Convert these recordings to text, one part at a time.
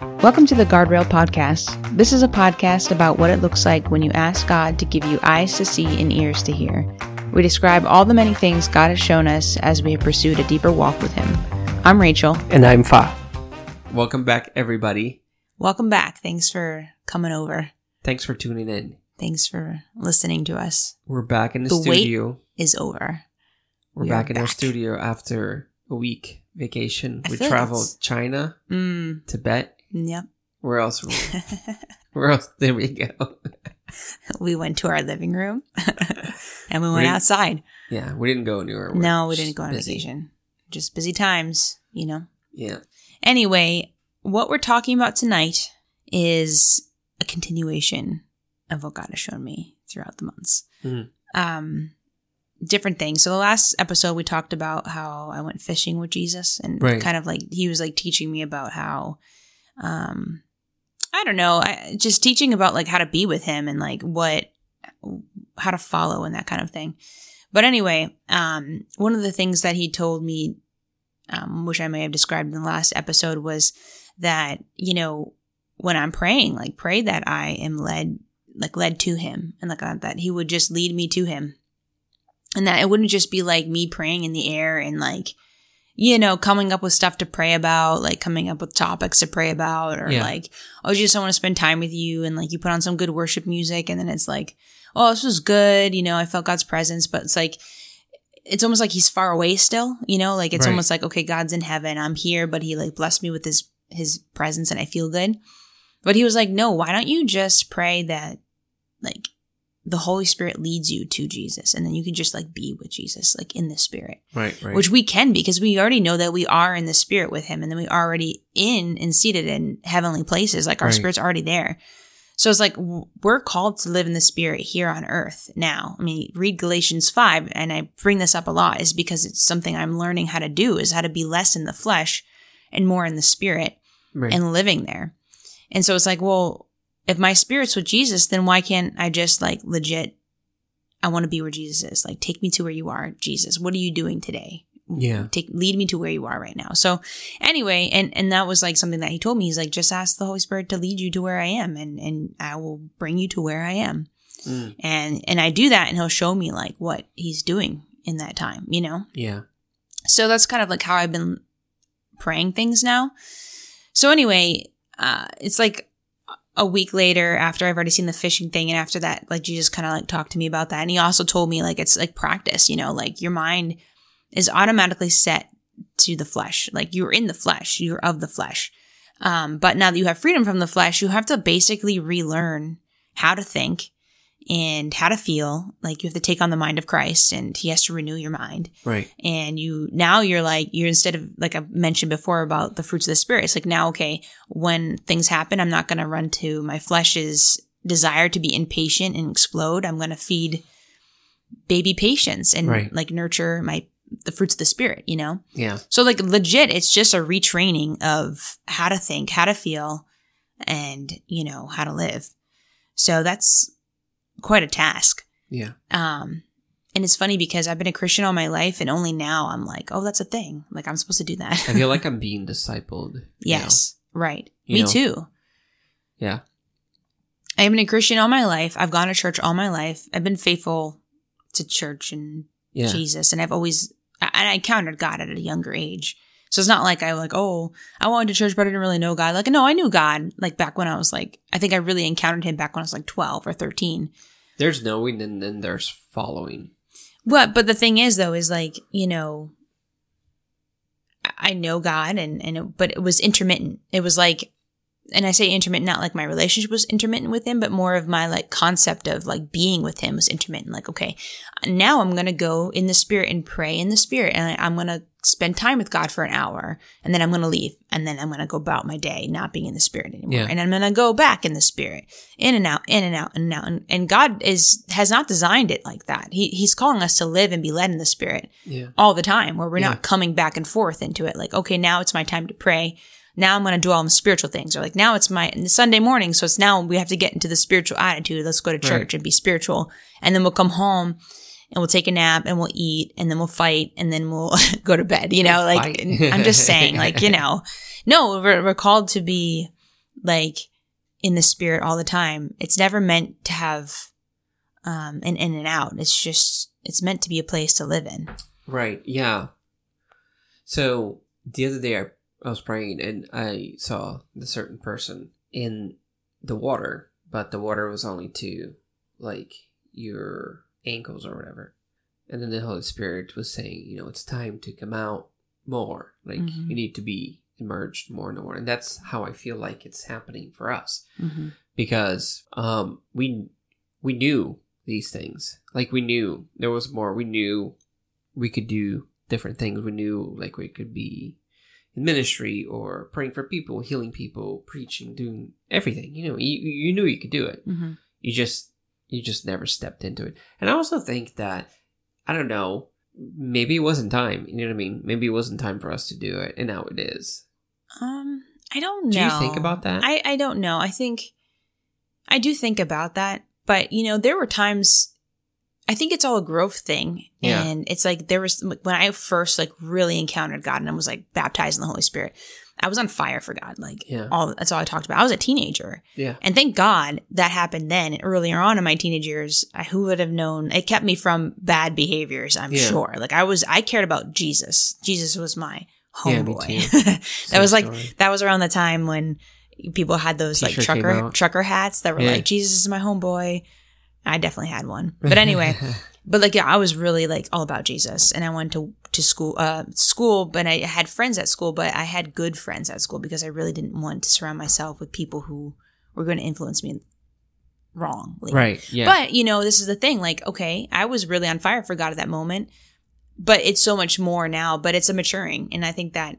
Welcome to the Guardrail Podcast. This is a podcast about what it looks like when you ask God to give you eyes to see and ears to hear. We describe all the many things God has shown us as we have pursued a deeper walk with Him. I'm Rachel. And I'm Fa. Welcome back, everybody. Welcome back. Thanks for coming over. Thanks for tuning in. Thanks for listening to us. We're back in the, The wait- studio. Is over. We're we back in our studio after a week vacation. I we feel like traveled China, Mm, Tibet. Yep. Where else? Where else did we go? we went to our living room and we We went didn't- outside. yeah, we didn't go anywhere. We're No, we didn't go on busy. vacation. Just busy times, you know. Yeah. Anyway, what we're talking about tonight is a continuation of what God has shown me throughout the months. Mhm. Um, different things. So the last episode we talked about how I went fishing with Jesus and Right. kind of like he was like teaching me about how um I don't know, I, just teaching about like how to be with him and like what how to follow and that kind of thing. But anyway, um one of the things that he told me um, which I may have described in the last episode, was that, you know, when I'm praying, like pray that I am led, like led to him and like that, that he would just lead me to him. And that it wouldn't just be like me praying in the air and like, you know, coming up with stuff to pray about, like coming up with topics to pray about, or Yeah. like, oh, just I want to spend time with you. And like you put on some good worship music and then it's like, oh, this was good. You know, I felt God's presence, but it's like, it's almost like he's far away still, you know, like it's Right. almost like, okay, God's in heaven. I'm here, but he like blessed me with his, his presence and I feel good. But he was like, no, why don't you just pray that like the Holy Spirit leads you to Jesus and then you can just like be with Jesus, like in the spirit, Right. Right. which we can because we already know that we are in the spirit with him and then we already in and seated in heavenly places. Like our Right. spirit's already there. So it's like we're called to live in the spirit here on earth now. I mean, read Galatians 5 and I bring this up a lot is because it's something I'm learning how to do is how to be less in the flesh and more in the spirit right. and living there. And so it's like, well, if my spirit's with Jesus, then why can't I just like legit I want to be where Jesus is. Like take me to where you are, Jesus. What are you doing today? yeah. take lead me to where you are right now. So anyway, and and that was like something that he told me. He's like, just ask the Holy Spirit to lead you to where I am, and and I will bring you to where I am. Mm, And and I do that, and he'll show me like what he's doing in that time. You know. yeah. So that's kind of like how I've been praying things now. So anyway, uh, it's like a week later after I've already seen the fishing thing, and after that, like Jesus kind of like talked to me about that, and he also told me like it's like practice. You know, like your mind is automatically set to the flesh. Like you're in the flesh, you're of the flesh. Um, but now that you have freedom from the flesh, you have to basically relearn how to think and how to feel. Like you have to take on the mind of Christ, and He has to renew your mind Right. and you now you're like you're instead of like I mentioned before about the fruits of the spirit. It's like now okay, when things happen, I'm not going to run to my flesh's desire to be impatient and explode. I'm going to feed baby patience and Right. like nurture my the fruits of the spirit. You know, Yeah. so like legit, it's just a retraining of how to think, how to feel, and you know how to live. So that's quite a task. Yeah. Um, and it's funny because I've been a Christian all my life, and only now I'm like, oh, that's a thing. Like I'm supposed to do that. I feel like I'm being discipled. yes, right. You Me know. too. Yeah. I've been a Christian all my life. I've gone to church all my life. I've been faithful to church and Yeah. Jesus, and I've always and I encountered God at a younger age. So it's not like I like, oh, I went to church, but I didn't really know God. Like, no, I knew God like back when I was like, I think I really encountered Him back when I was like twelve or thirteen. There's knowing and then there's following. But but the thing is though is like you know, I- know God and and it, but it was intermittent. It was like, and I say intermittent not like my relationship was intermittent with Him, but more of my like concept of like being with Him was intermittent. Like okay, now I'm gonna go in the Spirit and pray in the Spirit, and I, I'm gonna spend time with God for an hour, and then I'm gonna leave, and then I'm gonna go about my day not being in the Spirit anymore, Yeah. and I'm gonna go back in the Spirit, in and out, in and out, in and out, and, and God is has not designed it like that. He He's calling us to live and be led in the Spirit Yeah. all the time where we're Yeah. not coming back and forth into it. Like, okay, now it's my time to pray. Now I'm going to dwell on the spiritual things. Or like, now it's my Sunday morning. So it's now we have to get into the spiritual attitude. Let's go to church Right. and be spiritual. And then we'll come home and we'll take a nap and we'll eat and then we'll fight and then we'll go to bed. You know, like I'm just saying, like, you know, no, we're, we're called to be like in the spirit all the time. It's never meant to have um, an in and out. It's just it's meant to be a place to live in. Right. Yeah. So the other day I, I was praying and I saw the certain person in the water, but the water was only to like your ankles or whatever. And then the Holy Spirit was saying, you know, it's time to come out more. Like Mhm. you need to be emerged more and more. And that's how I feel like it's happening for us. because um we we knew these things like we knew there was more we knew we could do different things we knew like we could be in ministry or praying for people healing people preaching doing everything you know you, you knew you could do it Mm-hmm. you just you just never stepped into it and i also think that i don't know maybe it wasn't time you know what i mean maybe it wasn't time for us to do it and now it is Um, I don't know. Do you think about that? I I don't know. I think I do think about that, but you know, there were times. I think it's all a growth thing, Yeah. and it's like there was when I first like really encountered God and I was like baptized in the Holy Spirit. I was on fire for God. Like Yeah. all that's all I talked about. I was a teenager, yeah and thank God that happened then. Earlier on in my teenage years, I, who would have known? It kept me from bad behaviors. I'm Yeah. sure. Like I was, I cared about Jesus. Jesus was my homeboy. too. that Same was like story. that was around the time when people had those like T-shirt came trucker trucker hats that were Yeah. like Jesus is my homeboy. I definitely had one, but anyway, but like yeah, I was really like all about Jesus, and I went to to school uh school, but I had friends at school, but I had good friends at school because I really didn't want to surround myself with people who were going to influence me wrongly. right yeah But you know, this is the thing. Like, okay, I was really on fire for God at that moment, but it's so much more now. But it's a maturing, and I think that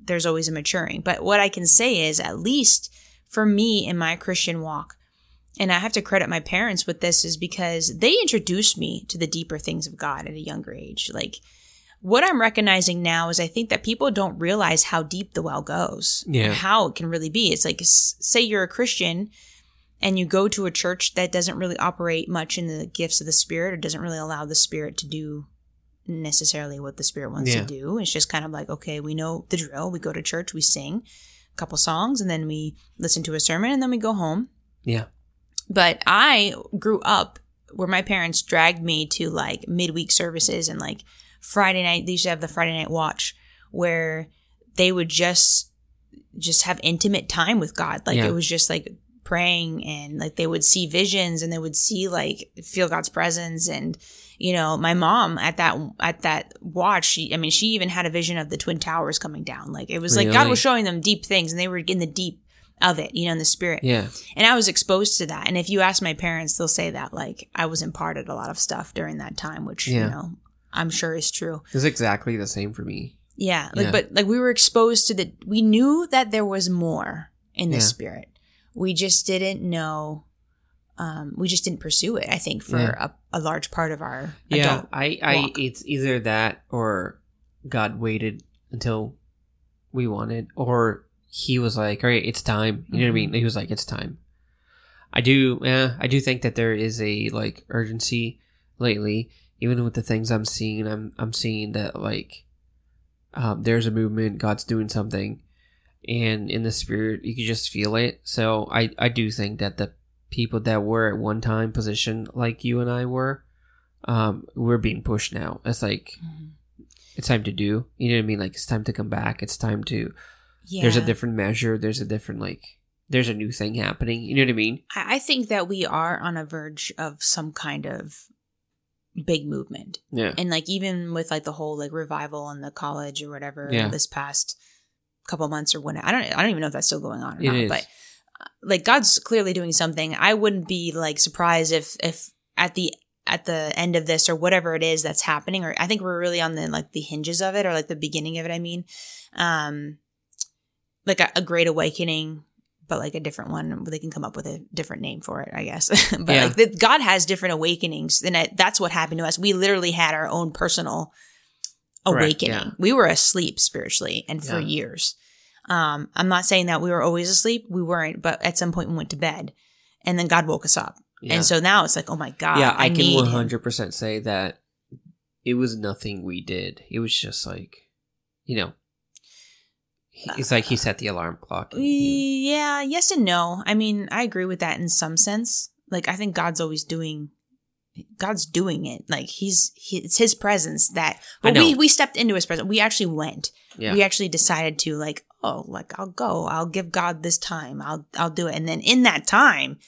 there's always a maturing. But what I can say is, at least for me in my Christian walk, and I have to credit my parents with this, is because they introduced me to the deeper things of God at a younger age. Like. What I'm recognizing now is I think that people don't realize how deep the well goes. Yeah. How it can really be. It's like, say you're a Christian and you go to a church that doesn't really operate much in the gifts of the spirit or doesn't really allow the spirit to do necessarily what the spirit wants Yeah. to do it's just kind of like okay we know the drill we go to church we sing a couple songs and then we listen to a sermon and then we go home yeah but i grew up where my parents dragged me to like midweek services and like friday night they used to have the friday night watch where they would just just have intimate time with god. Like Yeah. it was just like praying and like they would see visions and they would see like feel god's presence. And you know my mom at that at that watch she i mean she even had a vision of the twin towers coming down. Like it was like god was showing them deep things and they were in the deep of it you know in the spirit yeah and I was exposed to that. And if you ask my parents, they'll say that like I was imparted a lot of stuff during that time, which Yeah. you know I'm sure is true. It's exactly the same for me. Yeah, like Yeah. but like we were exposed to the. We knew that there was more in the Yeah. spirit. We just didn't know. Um, we just didn't pursue it. I think for a, a large part of our Yeah, adult. I, I, walk. it's either that or God waited until we wanted, or He was like, "All right, it's time." You know what I mean? Mhm. He was like, "It's time." I do, yeah, I do think that there is a like urgency lately, even with the things I'm seeing. I'm, I'm seeing that like, um, there's a movement. God's doing something, and in the spirit, you can just feel it. So I, I do think that the people that were at one time position like you and I were, um, we're being pushed now. It's like Mhm. it's time to do. You know what I mean? Like it's time to come back. It's time to. Yeah. There's a different measure. There's a different like. There's a new thing happening. You know what I mean? I I think that we are on a verge of some kind of big movement. Yeah. and like even with like the whole like revival in the college or whatever Yeah. this past couple months or when I don't I don't even know if that's still going on or It not, is. but uh, like God's clearly doing something. I wouldn't be like surprised if if at the at the end of this or whatever it is that's happening or I think we're really on the like the hinges of it or like the beginning of it I mean um like a, a great awakening but like a different one they can come up with a different name for it I guess but Yeah. like the, God has different awakenings and I, that's what happened to us we literally had our own personal Correct, awakening yeah. we were asleep spiritually and for Yeah. years um I'm not saying that we were always asleep we weren't but at some point we went to bed and then God woke us up and so now it's like oh my God yeah, I, I, can need one him. hundred percent say that it was nothing we did. It was just like, you know, He- It's like he set the alarm clock. he- Yeah, yes and no. I mean, I agree with that in some sense. Like, I think God's always doing, God's doing it. Like, he's, he, it's his presence that, but we, we stepped into his presence. We actually went. yeah. We actually decided to, like, oh, like, I'll go. I'll give God this time. I'll, I'll do it. And then in that time,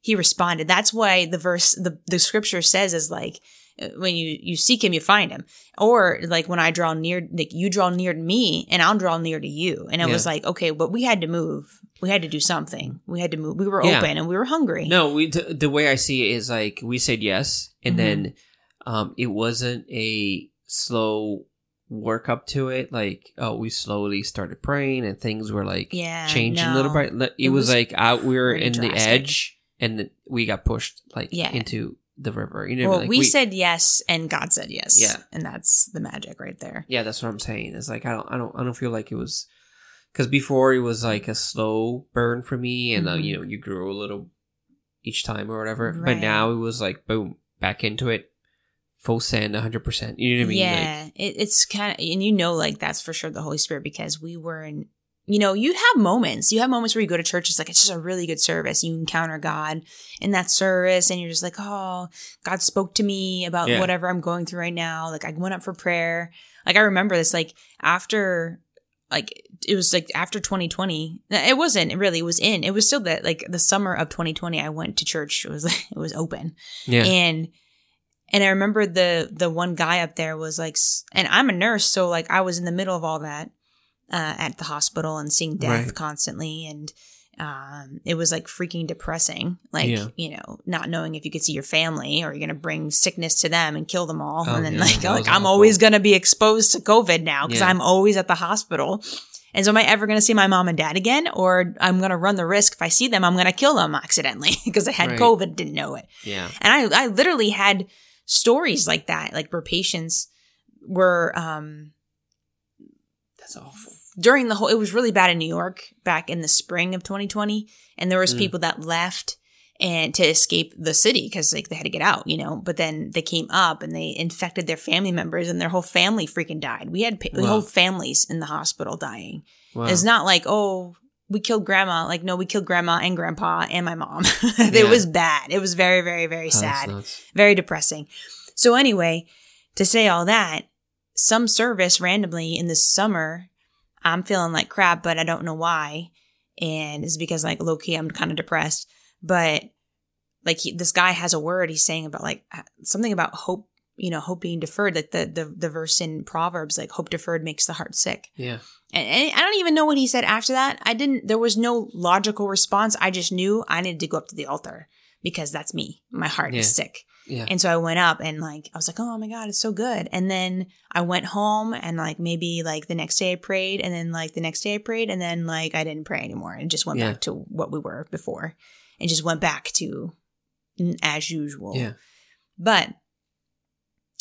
he responded. That's why the verse, the, the scripture says is like, when you, you seek him, you find him. Or like when I draw near, like you draw near to me and I'll draw near to you. And it was like, okay, but we had to move. We had to do something. We had to move. We were Yeah. open and we were hungry. No, we the, the way I see it is like we said yes, and Mhm. then um, it wasn't a slow work up to it. Like oh, we slowly started praying, and things were like Yeah, changing a no. little bit. It, It was, was like out. We were in the edge, and we got pushed like Yeah. into the river. You know, Well, like, we, said yes and God said yes. Yeah. And that's the magic right there. Yeah, that's what I'm saying. It's like I don't, I don't, I don't feel like it was because before it was like a slow burn for me, and uh, Mhm. you know, you grew a little each time or whatever. But now it was like boom, back into it, full send, 100. percent You know what I mean? yeah. it, it's kind of, and you know, like that's for sure the Holy Spirit because we were in, you know, you have moments. You have moments where you go to church. It's like, it's just a really good service. You encounter God in that service and you're just like, oh, God spoke to me about Yeah. whatever I'm going through right now. Like I went up for prayer. Like I remember this, like after, like it was like after 2020. It wasn't really, it was in, it was still that like the summer of 2020. I went to church. It was, it was open. yeah, and and I remember the the one guy up there was like, and I'm a nurse, so like I was in the middle of all that uh, at the hospital and seeing death Right. constantly, and um, it was like freaking depressing. Like Yeah. you know, not knowing if you could see your family or you're gonna bring sickness to them and kill them all, Oh, and then yeah, like like I'm awful. always gonna be exposed to COVID now because Yeah. I'm always at the hospital. And so, am I ever going to see my mom and dad again? Or I'm going to run the risk if I see them, I'm going to kill them accidentally because I had Right. COVID, didn't know it. yeah, And I, I literally had stories like that, like where patients were, um, that's awful. During the whole, it was really bad in New York back in the spring of 2020. And there was Mm. people that left and to escape the city because like they had to get out, you know, but then they came up and they infected their family members and their whole family freaking died. We had pa- Wow. whole families in the hospital dying. Wow. It's not like, oh, we killed grandma. Like, no, we killed grandma and grandpa and my mom. Yeah. it was bad. It was very, very, very Oh, sad very depressing. So anyway, to say all that, some service randomly in the summer, I'm feeling like crap, but I don't know why. And it's because like low key, I'm kind of depressed. But like he, this guy has a word he's saying about like uh, something about hope, you know, hope being deferred. Like the the the verse in Proverbs, like hope deferred makes the heart sick. Yeah, And, and I don't even know what he said after that. I didn't, there was no logical response. I just knew I needed to go up to the altar because that's me. My heart Yeah. is sick. Yeah, And so I went up and like, I was like, oh my God, it's so good. And then I went home and like maybe like the next day I prayed and then like the next day I prayed and then like I didn't pray anymore and just went Yeah. back to what we were before and just went back to as usual. yeah, But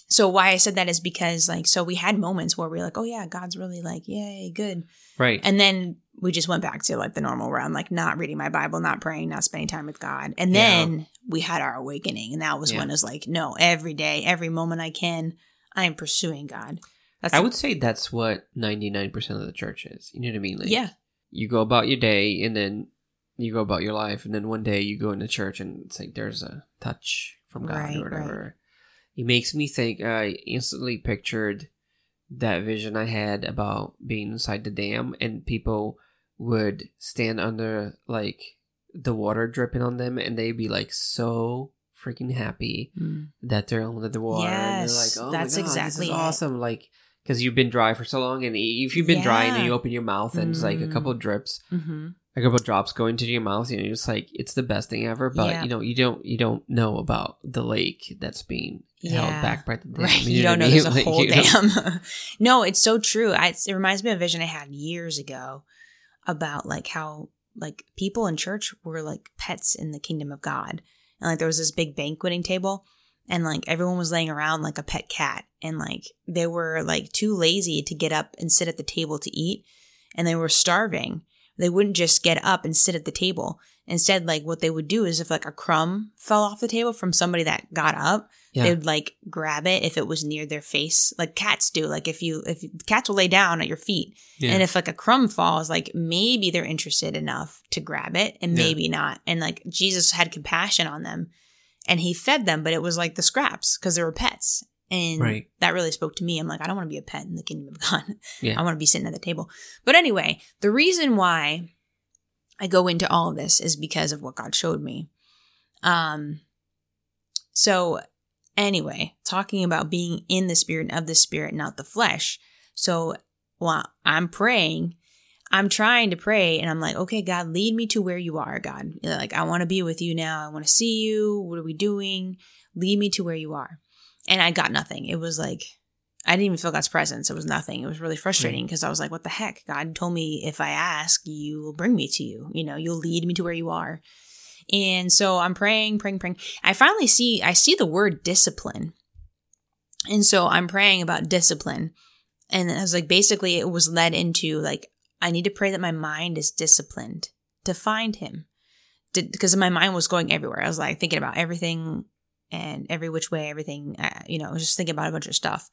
so why I said that is because like, so we had moments where we are like, oh yeah, God's really like, yay, good. right. And then we just went back to like the normal where I'm like not reading my Bible, not praying, not spending time with God. And Yeah. then we had our awakening. And that was Yeah. when it was like, no, every day, every moment I can, I am pursuing God. That's I would say that's what 99% of the church is. You know what I mean? Like, yeah. You go about your day, and then you go about your life, and then one day you go into church, and it's like there's a touch from God Right, or whatever. It makes me think. I instantly pictured that vision I had about being inside the dam, and people would stand under like the water dripping on them, and they'd be like so freaking happy Mm. that they're under the water and Yes, they're like, oh that's God, exactly this it. is awesome. Like, because you've been dry for so long, and if you've been dry and you open your mouth and it's like a Mm. couple of drips, hmm a couple of drops go into your mouth, you know, it's like it's the best thing ever. But Yeah. you know, you don't you don't know about the lake that's being held Yeah. back by the dam. Right. You, know don't know there's a Like, whole dam. no, it's so true. I, it reminds me of a vision I had years ago about like how like people in church were like pets in the kingdom of God. And like there was this big banqueting table and like everyone was laying around like a pet cat and like they were like too lazy to get up and sit at the table to eat and they were starving they wouldn't just get up and sit at the table. Instead, like what they would do is if like a crumb fell off the table from somebody that got up, Yeah. they would like grab it if it was near their face, like cats do. Like if you if cats will lay down at your feet, yeah. and if like a crumb falls, like maybe they're interested enough to grab it and Yeah. maybe not. And like Jesus had compassion on them and he fed them, but it was like the scraps because they were pets. And Right. that really spoke to me. I'm like, I don't want to be a pet in the kingdom of God. Yeah. I want to be sitting at the table. But anyway, the reason why I go into all of this is because of what God showed me. Um, so anyway, talking about being in the spirit and of the spirit, not the flesh. So while I'm praying, I'm trying to pray and I'm like, okay, God, lead me to where you are, God. Like, I want to be with you now. I want to see you. What are we doing? Lead me to where you are. And I got nothing. It was like, I didn't even feel God's presence. It was nothing. It was really frustrating because I was like, what the heck? God told me if I ask, you will bring me to you. You know, you'll lead me to where you are. And so I'm praying, praying, praying. I finally see, I see the word discipline. And so I'm praying about discipline. And I was like, basically, it was led into like, I need to pray that my mind is disciplined to find him. Because my mind was going everywhere. I was like thinking about everything and every which way, everything, uh, you know, just thinking about a bunch of stuff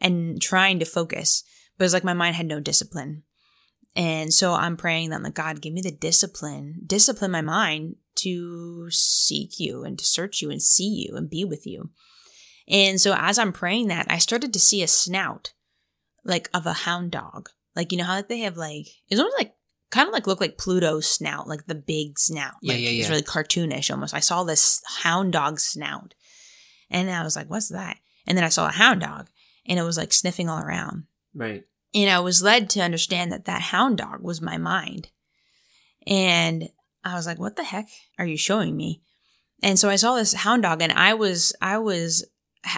and trying to focus. But it's like my mind had no discipline. And so I'm praying that, like, God, give me the discipline, discipline my mind to seek you and to search you and see you and be with you. And so as I'm praying that, I started to see a snout, like of a hound dog. Like, you know how they have like, it's almost like, kind of like look like Pluto's snout, like the big snout. Yeah, Like, yeah, It's really cartoonish almost. I saw this hound dog snout. And I was like, what's that? And then I saw a hound dog and it was like sniffing all around. right. And I was led to understand that that hound dog was my mind. And I was like, what the heck are you showing me? And so I saw this hound dog and I was, I was,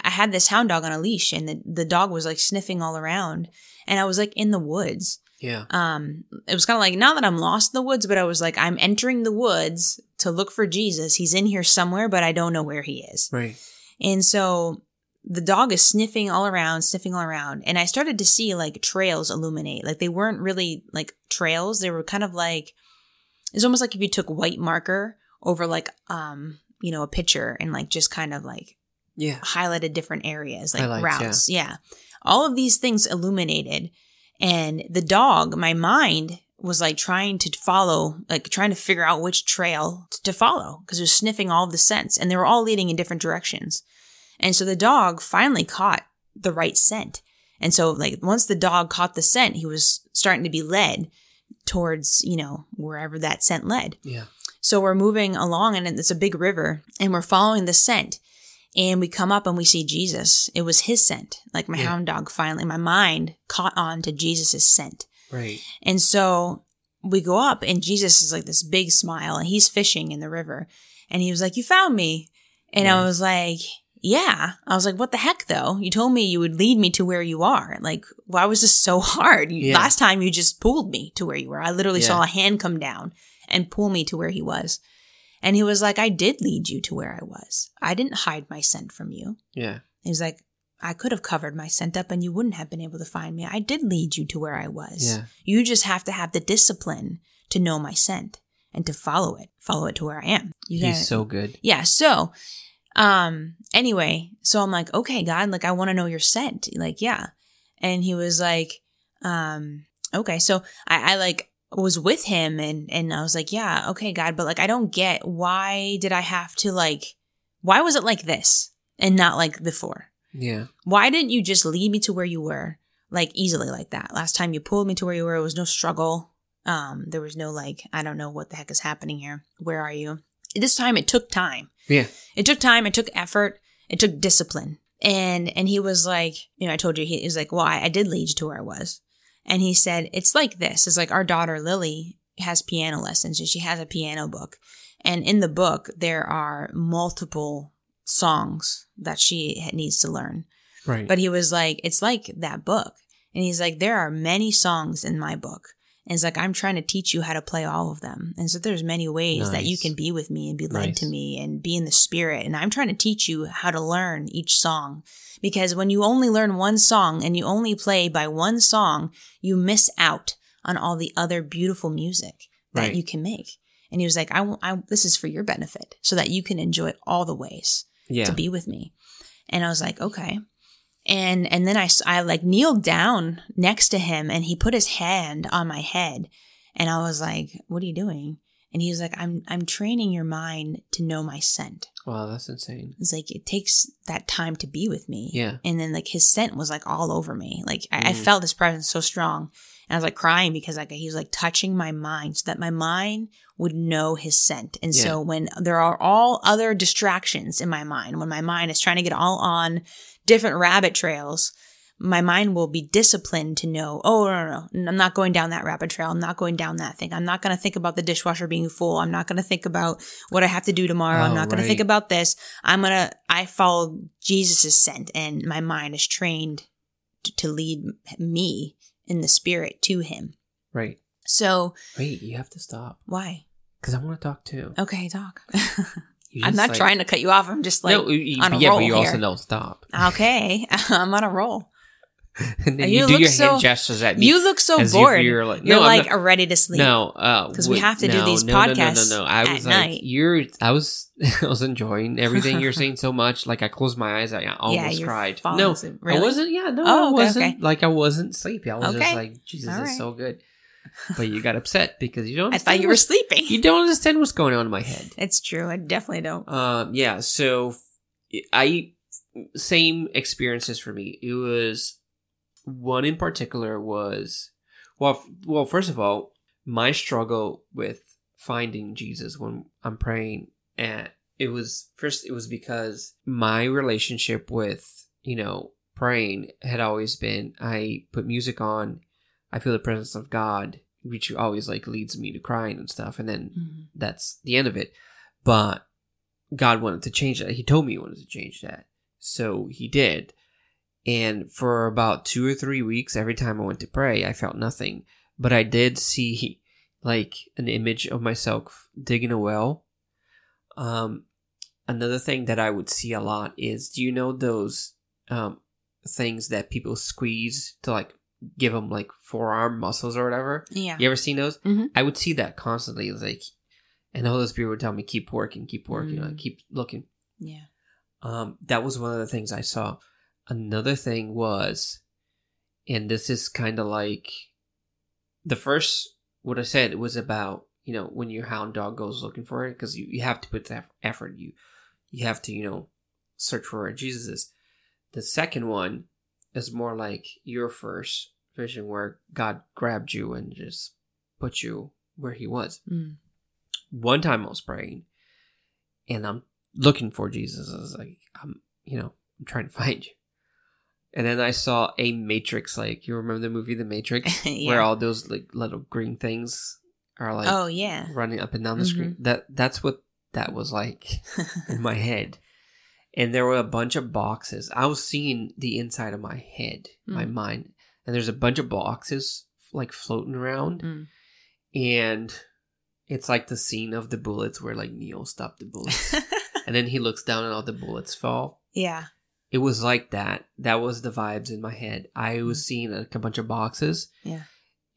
I had this hound dog on a leash and the, the dog was like sniffing all around and I was like in the woods. Yeah. Um, it was kind of like, not that I'm lost in the woods, but I was like, I'm entering the woods to look for Jesus. He's in here somewhere, but I don't know where he is. Right. And so the dog is sniffing all around, sniffing all around. And I started to see like trails illuminate. Like they weren't really like trails. They were kind of like, it's almost like if you took white marker over like, um, you know, a picture and like just kind of like Yeah. highlighted different areas, like Highlights, routes. Yeah. All of these things illuminated. And the dog, my mind was like trying to follow, like trying to figure out which trail to follow because it was sniffing all the scents and they were all leading in different directions. And so the dog finally caught the right scent. And so, like, once the dog caught the scent, he was starting to be led towards, you know, wherever that scent led. Yeah. So we're moving along and it's a big river and we're following the scent. And we come up and we see Jesus. It was his scent. Like my Yeah. hound dog finally, my mind caught on to Jesus' scent. Right. And so we go up and Jesus is like this big smile and he's fishing in the river. And he was like, You found me. And I was like, Yeah. I was like, What the heck though? You told me you would lead me to where you are. Like, why was this so hard? You- Yeah. Last time you just pulled me to where you were. I literally Yeah. saw a hand come down and pull me to where he was. And he was like, I did lead you to where I was. I didn't hide my scent from you. Yeah. He was like, I could have covered my scent up and you wouldn't have been able to find me. I did lead you to where I was. Yeah. You just have to have the discipline to know my scent and to follow it, follow it to where I am. You He's gotta- so good. yeah. So, um, anyway, so I'm like, okay, God, like I want to know your scent. Like, yeah. And he was like, um, okay. So I, I like was with him and, and I was like, yeah, okay, God, but like, I don't get why did I have to like, why was it like this and not like before? Yeah. Why didn't you just lead me to where you were like easily like that? Last time you pulled me to where you were, it was no struggle. Um, there was no like, I don't know what the heck is happening here. Where are you? This time it took time. Yeah. It took time, it took effort, it took discipline. And and he was like, you know, I told you he, he was like, Well, I, I did lead you to where I was. And he said, It's like this. It's like our daughter Lily has piano lessons and she has a piano book. And in the book, there are multiple songs that she needs to learn. Right. But he was like, it's like that book. And he's like, there are many songs in my book. And it's like, I'm trying to teach you how to play all of them. And so there's many ways that you can be with me and be led to me and be in the spirit. And I'm trying to teach you how to learn each song. Because when you only learn one song and you only play by one song, you miss out on all the other beautiful music. that Right. you can make. And he was like, I, I, this is for your benefit so that you can enjoy all the ways Yeah. to be with me. And I was like, okay. And, and then I I like kneeled down next to him and he put his hand on my head. And I was like, what are you doing? And he was like, I'm, I'm training your mind to know my scent. wow, that's insane. It's like, it takes that time to be with me. Yeah. And then like his scent was like all over me. Like I, I Mhm. felt his presence so strong. And I was like crying because like he was like touching my mind so that my mind would know his scent. And Yeah. so when there are all other distractions in my mind, when my mind is trying to get all on different rabbit trails, my mind will be disciplined to know, oh, no, no, no, I'm not going down that rabbit trail. I'm not going down that thing. I'm not going to think about the dishwasher being full. I'm not going to think about what I have to do tomorrow. I'm Oh, not going to think about this. I'm going to, I follow Jesus' scent and my mind is trained to, to lead me in the spirit to him. Right. So Wait, you have to stop why? because I want to talk too. Okay, talk. I'm not like- trying to cut you off. I'm just like, no, you, on a yeah, roll but you also here. don't stop. okay, I'm on a roll. and then You you, do look your so- hand gestures at me. You look so bored. you're You're like- like, not- ready to sleep. No, uh, 'Cause we have to do these no, no, podcasts No, no, no, I was like, night. you're. I was, I was enjoying everything you're saying so much. Like I closed my eyes, I almost you're cried. No, asleep. I wasn't. Yeah, no, Oh, I wasn't. okay. Like I wasn't sleepy. I was Okay. just like, Jesus All is so good. But you got upset because you don't. I thought you were sleeping. You don't understand what's going on in my head. It's true. I definitely don't. Um, yeah, so I same experiences for me. It was one in particular was well, f- well. First of all, my struggle with finding Jesus when I'm praying, and it was first. It was because my relationship with you know praying had always been I put music on, I feel the presence of God, which always like leads me to crying and stuff, and then Mhm. that's the end of it. But God wanted to change that. He told me he wanted to change that. So he did. And for about two or three weeks, every time I went to pray, I felt nothing. But I did see like an image of myself digging a well. Um, another thing that I would see a lot is do you know those um, things that people squeeze to like give them like forearm muscles or whatever? Yeah. You ever seen those? Mhm. I would see that constantly. Like, and the Holy Spirit would tell me, keep working, keep working, Mm. like, keep looking. Yeah. Um, that was one of the things I saw. Another thing was, and this is kind of like the first, what I said was about, you know, when your hound dog goes looking for it, because you, you have to put that effort. You, you have to, you know, search for where Jesus is. The second one is more like your first vision where God grabbed you and just put you where he was Mm. one time I was praying and I'm looking for Jesus. I was like, I'm, you know, I'm trying to find you. And then I saw a Matrix, like, you remember the movie The Matrix? Yeah. Where all those, like, little green things are, like, oh yeah. running up and down the Mhm. screen. That That's what that was like in my head. And there were a bunch of boxes. I was seeing the inside of my head, my Mm. mind. And there's a bunch of boxes, like, floating around Mm. and it's like the scene of the bullets where like Neo stopped the bullets, and then he looks down and all the bullets fall. yeah. It was like that. That was the vibes in my head. I was seeing like a bunch of boxes, Yeah.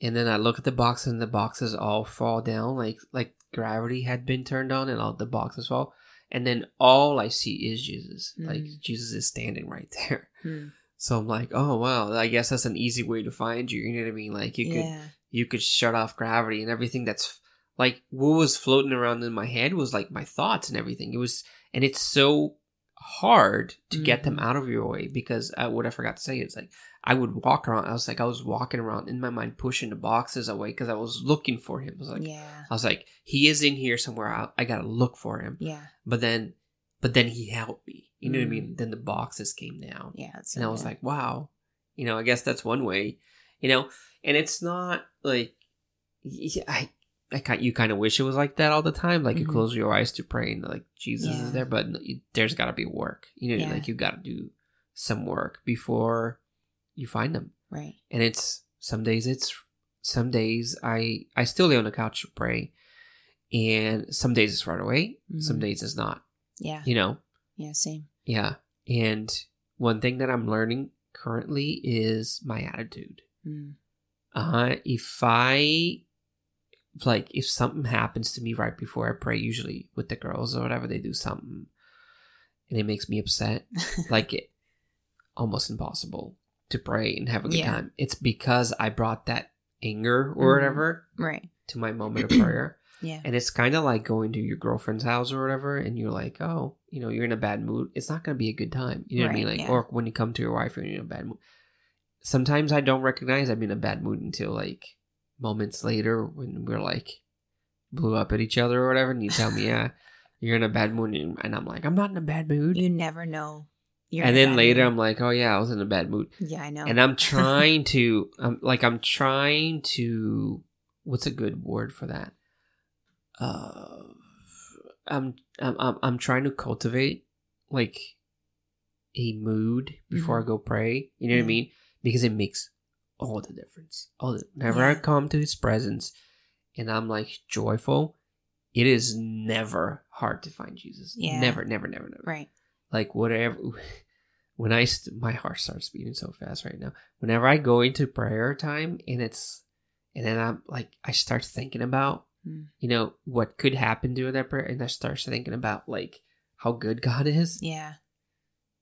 and then I look at the boxes, and the boxes all fall down, like like gravity had been turned on, and all the boxes fall. And then all I see is Jesus. Like Mm. Jesus is standing right there. Mm. So I'm like, oh wow, I guess that's an easy way to find you. You know what I mean? Like you could you could shut off gravity and everything that's like what was floating around in my head was like my thoughts and everything it was and it's so hard to get them Mhm. out of your way because uh, what i forgot to say is like i would walk around i was like i was walking around in my mind pushing the boxes away because i was looking for him i was like yeah. i was like he is in here somewhere I, I gotta look for him Yeah. but then but then he helped me you know what i mean Mm. then the boxes came down Yeah. And I was good. like, wow, you know, I guess that's one way, you know, and it's not like, I. I kind, you kind of wish it was like that all the time. Like you Mhm. close your eyes to pray and like Jesus Yeah. is there, but you, there's got to be work, you know, Yeah. like you got to do some work before you find them. right. And it's some days it's some days I I still lay on the couch to pray, and some days it's right away, some Mhm. days it's not. Yeah. You know, Yeah. Same. yeah. And one thing that I'm learning currently is my attitude. Mm. Uh, if I like if something happens to me right before I pray, usually with the girls or whatever, they do something and it makes me upset. like it almost impossible to pray and have a good Yeah. time. It's because I brought that anger or Mhm. whatever Right. to my moment of prayer. Yeah. And it's kind of like going to your girlfriend's house or whatever, and you're like, oh, you know, you're in a bad mood. It's not going to be a good time. You know what I mean? Like, yeah. or when you come to your wife and you're in a bad mood. Sometimes I don't recognize I'm in a bad mood until like moments later when we're like blew up at each other or whatever, and you tell me, yeah, you're in a bad mood, and I'm like, I'm not in a bad mood. You never know. You're and then later, mood. I'm like, oh yeah, I was in a bad mood yeah, I know. and I'm trying to I'm like I'm trying to what's a good word for that? Uh I'm I'm I'm, I'm trying to cultivate like a mood before I go pray. You know what I mean? Because it makes all the difference. All the, whenever I come to his presence and I'm like joyful, it is never hard to find Jesus. Yeah. Never, never, never, never right. Like whatever when i st- my heart starts beating so fast right now whenever i go into prayer time and it's and then i'm like i start thinking about Mm. you know what could happen during that prayer and i start thinking about like how good god is Yeah.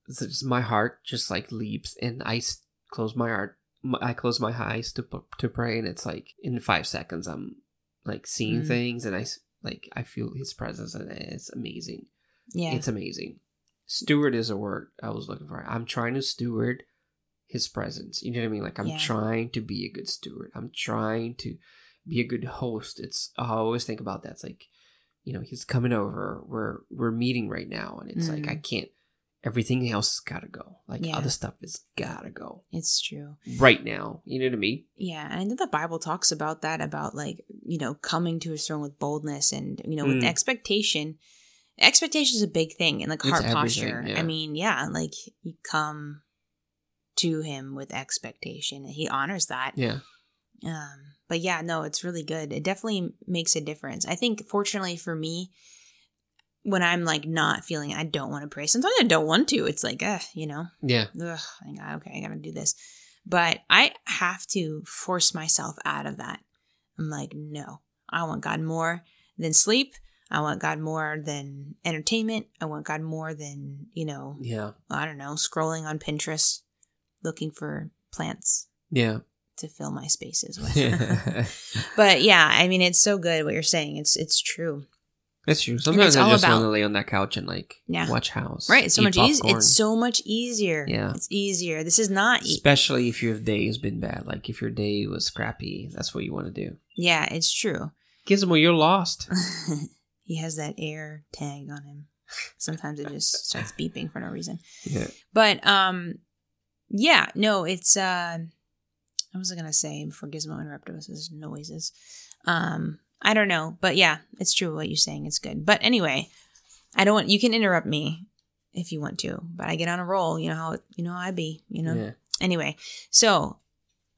it's just my heart just like leaps and i s- close my heart I close my eyes to to pray and it's like in five seconds i'm like seeing Mm. things and I like i feel his presence and it's amazing Yeah. it's amazing. Steward is a word I was looking for. I'm trying to steward his presence. You know what I mean? Like I'm Yeah. trying to be a good steward. I'm trying to be a good host. It's I always think about that. It's like, you know, he's coming over. We're we're meeting right now, and it's like I Mm. can't. Everything else has got to go. Like Yeah. other stuff has got to go it's true. right now. You know what I mean? Yeah, and I know the Bible talks about that about like you know coming to his throne with boldness and you know with Mm. expectation. Expectation is a big thing and like heart posture. yeah. I mean, yeah, like you come to him with expectation, and he honors that. Yeah. Um, but yeah, no, it's really good. It definitely makes a difference. I think, fortunately for me, when I'm like not feeling, I don't want to pray. Sometimes I don't want to. It's like, uh, you know, Yeah. ugh, I okay, I gotta do this. But I have to force myself out of that. I'm like, no, I want God more than sleep. I want God more than entertainment. I want God more than, you know, Yeah. I don't know, scrolling on Pinterest, looking for plants Yeah. to fill my spaces with. Yeah. but yeah, I mean, it's so good what you're saying. It's it's true, It's true. Sometimes it's I just want to lay on that couch and like Yeah. watch House. right? It's so much easier. It's so much easier. Yeah. it's easier. This is not. E- Especially if your day has been bad. Like if your day was crappy, that's what you want to do. yeah, it's true. Gizmo, you're lost. he has that air tag on him. Sometimes it just starts beeping for no reason. Yeah. But um, yeah, no, it's uh, I was gonna say before Gizmo interrupted us, his noises. Um, I don't know, but yeah, it's true what you're saying. It's good. But anyway, I don't want you can interrupt me if you want to, but I get on a roll. You know how you know how I be. You know. Yeah. Anyway, so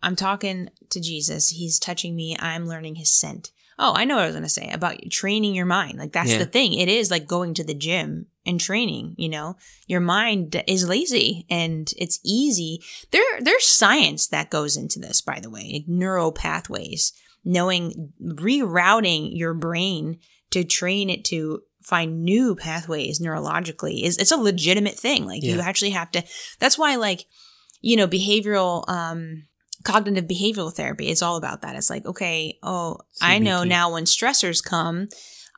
I'm talking to Jesus. He's touching me. I'm learning his scent. Oh, I know what I was going to say about training your mind. Like, that's Yeah. the thing. It is like going to the gym and training, you know? Your mind is lazy and it's easy. There, there's science that goes into this, by the way, like neural pathways, knowing, rerouting your brain to train it to find new pathways neurologically is it's a legitimate thing. Like you actually have to that's why like you know behavioral um cognitive behavioral therapy is all about that. It's like, okay, oh, I know now when stressors come,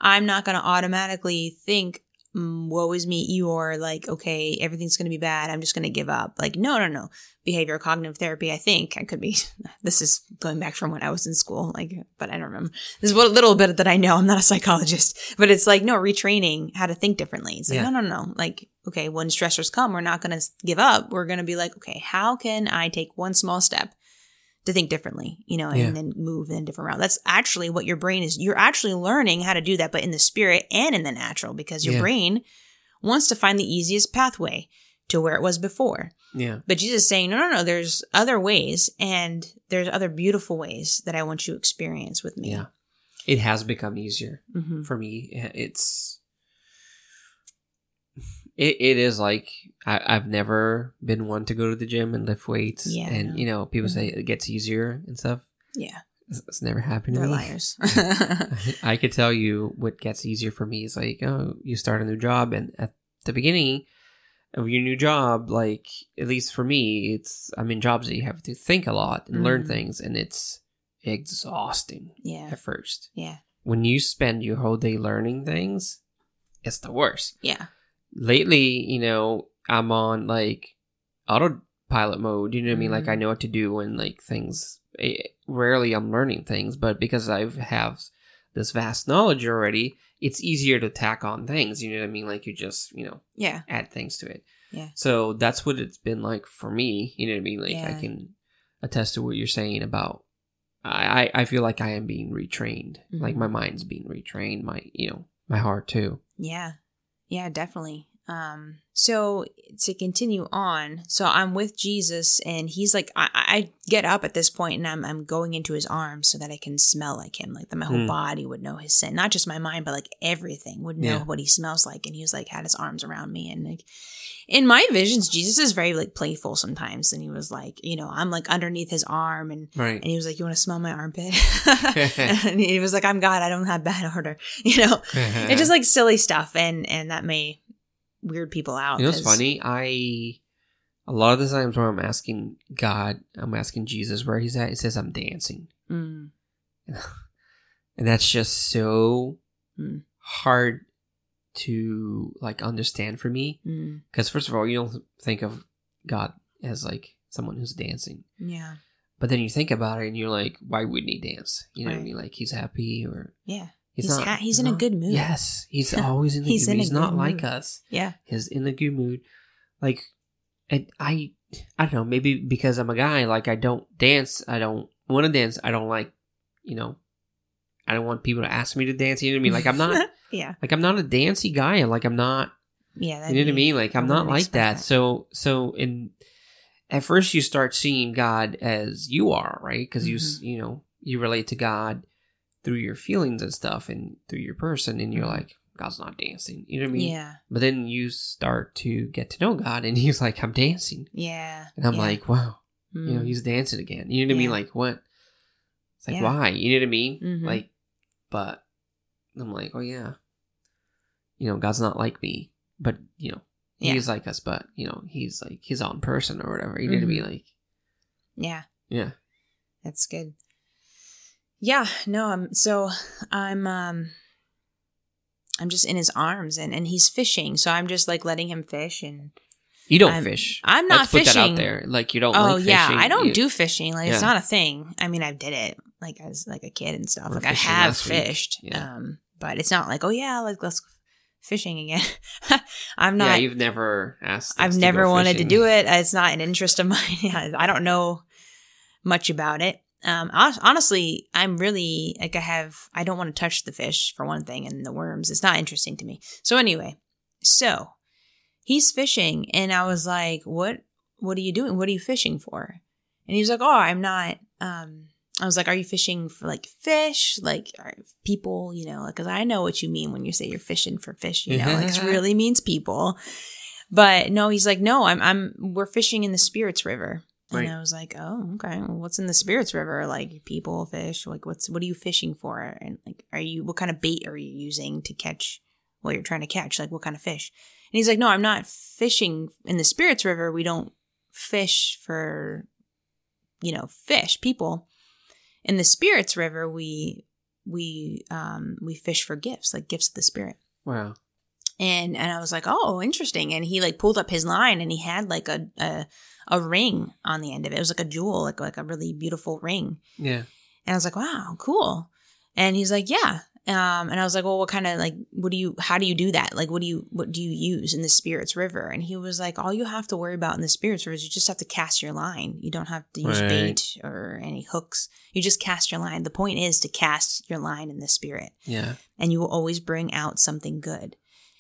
I'm not going to automatically think, mm, woe is me, you are like, okay, everything's going to be bad. I'm just going to give up. Like, no, no, no. Behavioral cognitive therapy, I think I could be, this is going back from when I was in school, like, but I don't remember. This is what a little bit that I know. I'm not a psychologist, but it's like, no, retraining how to think differently. It's like, Yeah. no, no, no. Like, okay, when stressors come, we're not going to give up. We're going to be like, okay, how can I take one small step to think differently, you know, and Yeah. then move in a different route. That's actually what your brain is. You're actually learning how to do that, but in the spirit and in the natural, because your Yeah. brain wants to find the easiest pathway to where it was before. Yeah. But Jesus is saying, no, no, no, there's other ways and there's other beautiful ways that I want you to experience with me. Yeah. It has become easier hmm for me. It's it, it is like I, I've never been one to go to the gym and lift weights. Yeah, and you know, people say Mhm. it gets easier and stuff. Yeah. It's, it's never happened to They're liars. I could tell you what gets easier for me is like, oh, you start a new job, and at the beginning of your new job, like at least for me, it's I'm in jobs that you have to think a lot and learn Mhm. things, and it's exhausting yeah. at first. Yeah. When you spend your whole day learning things, it's the worst. Yeah. Lately, you know, I'm on like autopilot mode. You know what I mean? Like I Mhm. know what to do and like things. eh, Rarely I'm learning things, but because I have this vast knowledge already, it's easier to tack on things. You know what I mean? Like you just you know Yeah. add things to it. Yeah. So that's what it's been like for me. You know what I mean? Like I can attest to what you're saying about. I I feel like I am being retrained. Like Mhm. my mind's being retrained. My you know my heart too. Yeah. Yeah, definitely. Um, so to continue on, so I'm with Jesus and he's like I, I get up at this point and I'm I'm going into his arms so that I can smell like him, like that my whole Hmm. body would know his scent. Not just my mind, but like everything would know Yeah. what he smells like. And he was like had his arms around me and like in my visions, Jesus is very like playful sometimes. And he was like, you know, I'm like underneath his arm and Right. and he was like, You want to smell my armpit? and he was like, I'm God, I don't have bad odor. You know? it's just like silly stuff and and that may weird people out You know 'cause- funny? I a lot of the times when I'm asking God, I'm asking Jesus where he's at. It says I'm dancing, Mm, and that's just so Hmm. hard to like understand for me. mm, Because first of all, you don't think of God as like someone who's dancing, yeah but then you think about it and you're like, why wouldn't he dance? You know what I mean? Like he's happy or yeah he's, He's not. ha- he's in a good mood. Yes, he's always in the He's good mood. He's not like mood. us. yeah He's in the good mood. Like, and I, I don't know. Maybe because I'm a guy, like I don't dance. I don't want to dance. I don't like, you know, I don't want people to ask me to dance. You know what I mean? Like I'm not, yeah like I'm not a dancey guy. and Like I'm not. yeah You know what I mean? Like I'm not like expect that. So, so in at first you start seeing God as you are, right? Because you, Mm-hmm. you know, you relate to God through your feelings and stuff, and through your person, and you're Mhm. like, God's not dancing. You know what I mean? yeah But then you start to get to know God, and He's like, I'm dancing. yeah And I'm yeah. like, wow, you know, Mm, He's dancing again. You know what I mean? Like, what? It's like, Yeah. why? You know what I mean? Mhm. Like, but I'm like, oh, yeah. You know, God's not like me, but, you know, Yeah. He's like us, but, you know, He's like His own person or whatever. You know what I mean? Like, yeah yeah. that's good yeah no i'm so i'm um i'm just in his arms and and he's fishing so i'm just like letting him fish and You don't I'm- fish. I'm not Let's put that fishing. out there. Like, you don't oh like yeah i don't You- do fishing like it's not a thing i mean i did it like as like a kid and stuff We're like i have fished Yeah. um but it's not like oh yeah like let's fishing again I'm not. Yeah, you've never asked. i've never wanted to do it it's not an interest of mine i don't know much about it um honestly i'm really like i have i don't want to touch the fish for one thing and the worms it's not interesting to me. So anyway so he's fishing and i was like what what are you doing? What are you fishing for? And he was like oh i'm not um i was like are you fishing for like fish? Like are people you know because i know what you mean when you say you're fishing for fish you know like it really means people. But no he's like no i'm i'm we're fishing in the spirits river and Right. i was like oh okay. Well, what's in the spirits river? Like people fish like what's what are you fishing for? And like are you what kind of bait are you using to catch what you're trying to catch? Like what kind of fish? And he's like no i'm not fishing in the spirits river. We don't fish for you know fish people. In the spirits river we we um we fish for gifts like gifts of the spirit. Wow. And and I was like, oh, interesting. And he like pulled up his line, and he had like a a, a ring on the end of it. It was like a jewel, like like a really beautiful ring. Yeah. And I was like, wow, cool. And he's like, yeah. Um, and I was like, well, what kind of like, what do you, how do you do that? Like, what do you, what do you use in the spirits river? And he was like, all you have to worry about in the spirits river is you just have to cast your line. You don't have to use Right. bait or any hooks. You just cast your line. The point is to cast your line in the spirit Yeah. and you will always bring out something good.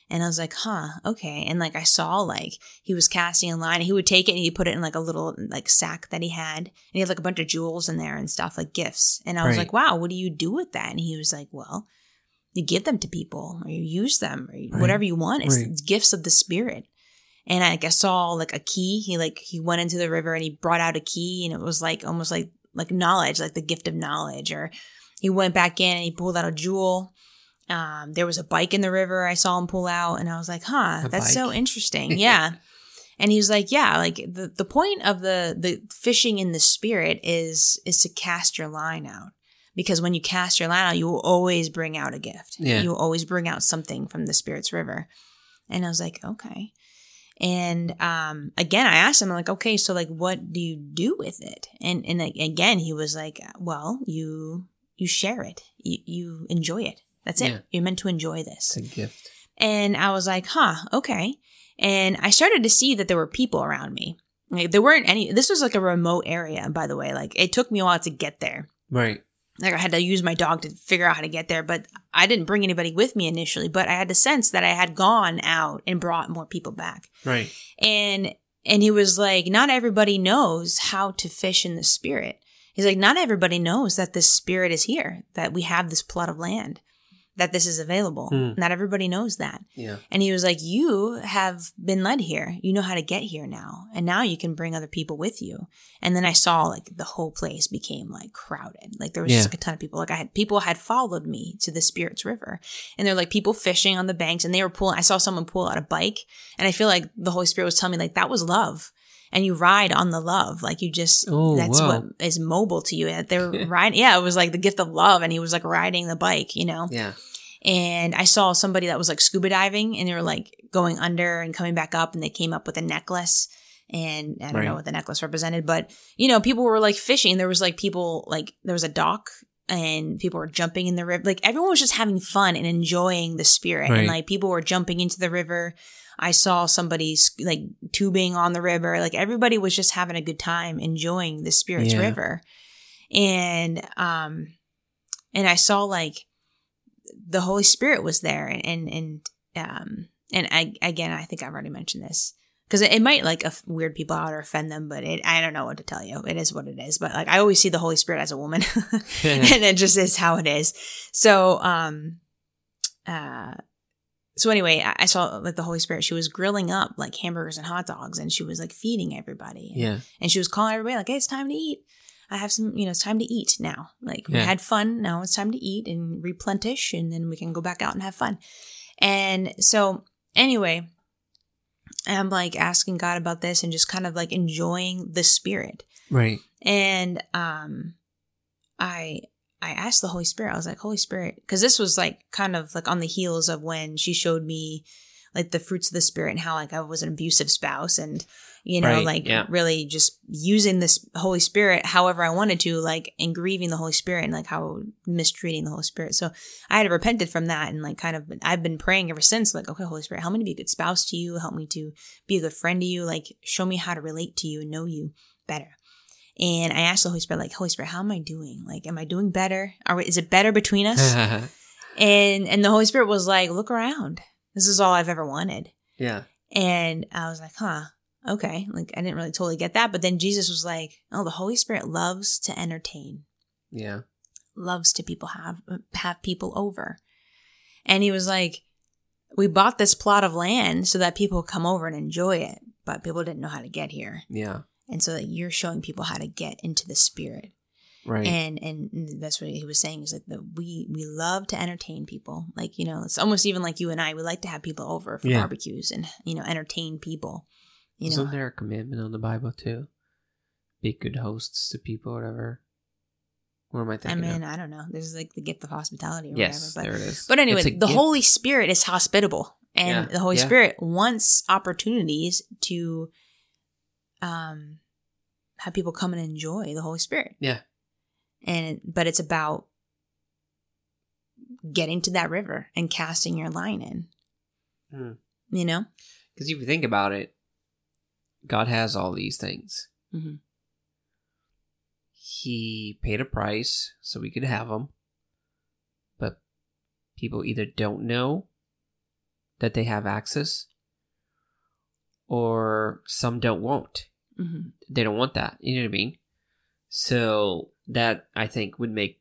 And I was like, huh, okay. And like I saw like he was casting a line. He would take it and he'd put it in like a little like sack that he had. And he had like a bunch of jewels in there and stuff, like gifts. And I was Right. like, wow, what do you do with that? And he was like, well, you give them to people or you use them or Right. whatever you want. It's, Right. it's gifts of the spirit. And I, like, I saw like a key. He like he went into the river and he brought out a key and it was like almost like like knowledge, like the gift of knowledge. Or he went back in and he pulled out a jewel. Um, there was a bike in the river I saw him pull out, and I was like, huh, A that's so interesting. Yeah. and he was like, yeah, like the, the point of the the fishing in the spirit is is to cast your line out. Because when you cast your line out, you will always bring out a gift. Yeah. You will always bring out something from the spirit's river. And I was like, okay. And um, again, I asked him, I'm like, okay, so like, what do you do with it? And and again, he was like, well, you you share it, you, you enjoy it. That's it. Yeah. You're meant to enjoy this. It's a gift. And I was like, huh, okay. And I started to see that there were people around me. Like there weren't any. This was like a remote area, by the way. Like it took me a while to get there Right. like I had to use my dog to figure out how to get there, but I didn't bring anybody with me initially, but I had the sense that I had gone out and brought more people back. Right. And and he was like, not everybody knows how to fish in the spirit. He's like, not everybody knows that this spirit is here, that we have this plot of land, that this is available. Hmm. Not everybody knows that. Yeah. And he was like, You have been led here. You know how to get here now. And now you can bring other people with you. And then I saw like the whole place became like crowded. Like there was just like a ton of people. Like I had people had followed me to the Spirits River. And they're like people fishing on the banks and they were pulling I saw someone pull out a bike. And I feel like the Holy Spirit was telling me like that was love. And you ride on the love. Like you just Oh, that's wow. what is mobile to you. They're riding yeah, it was like the gift of love. And he was like riding the bike, you know? Yeah. and I saw somebody that was like scuba diving and they were like going under and coming back up and they came up with a necklace and I don't Right. know what the necklace represented, but you know, people were like fishing. There was like people like there was a dock and people were jumping in the river. Like everyone was just having fun and enjoying the spirit. Right. And like people were jumping into the river. I saw somebody like tubing on the river. Like everybody was just having a good time enjoying the spirit's Yeah. river. And um and I saw like the Holy Spirit was there and and and um and I again I think I've already mentioned this because it, it might like off- weird people out or offend them, but it I don't know what to tell you. It is what it is. But like I always see the Holy Spirit as a woman, and it just is how it is. So um, uh. So anyway, I saw like the Holy Spirit. She was grilling up like hamburgers and hot dogs, and she was like feeding everybody. Yeah. and she was calling everybody like, "Hey, it's time to eat. I have some, you know, it's time to eat now. Like we had fun. Now it's time to eat and replenish, and then we can go back out and have fun." And so anyway, I'm like asking God about this and just kind of like enjoying the Spirit. Right. And um, I I asked the Holy Spirit. I was like, Holy Spirit, because this was like kind of like on the heels of when she showed me like the fruits of the Spirit and how like I was an abusive spouse and you know Right, like yeah. really just using this Holy Spirit however I wanted to like and grieving the Holy Spirit and like how mistreating the Holy Spirit. So I had repented from that and like kind of I've been praying ever since like okay Holy Spirit help me to be a good spouse to you help me to be a good friend to you like show me how to relate to you and know you better. And I asked the Holy Spirit, like, Holy Spirit, how am I doing? Like, am I doing better? Are we, is it better between us? and and the Holy Spirit was like, look around. This is all I've ever wanted. yeah. And I was like, huh, okay. Like, I didn't really totally get that. But then Jesus was like, oh, the Holy Spirit loves to entertain, Yeah. loves to people have have people over. And he was like, we bought this plot of land so that people come over and enjoy it, but people didn't know how to get here. Yeah. And so that you're showing people how to get into the spirit. Right. and and that's what he was saying is like that we we love to entertain people like you know it's almost even like you and i we like to have people over for Yeah. barbecues and you know entertain people you Isn't know there a commandment on the Bible too? Be good hosts to people, or whatever. What am I thinking? i mean of? i don't know there's like the gift of hospitality or yes, whatever there it is. but but anyway the gift. holy spirit is hospitable and Yeah, the holy yeah. spirit wants opportunities to um have people come and enjoy the holy spirit Yeah. and but it's about getting to that river and casting your line in Hmm. you know Because if you think about it, God has all these things. Mhm. He paid a price so we could have them, but people either don't know that they have access, or some don't want. Hmm They don't want that. You know what I mean? So that I think would make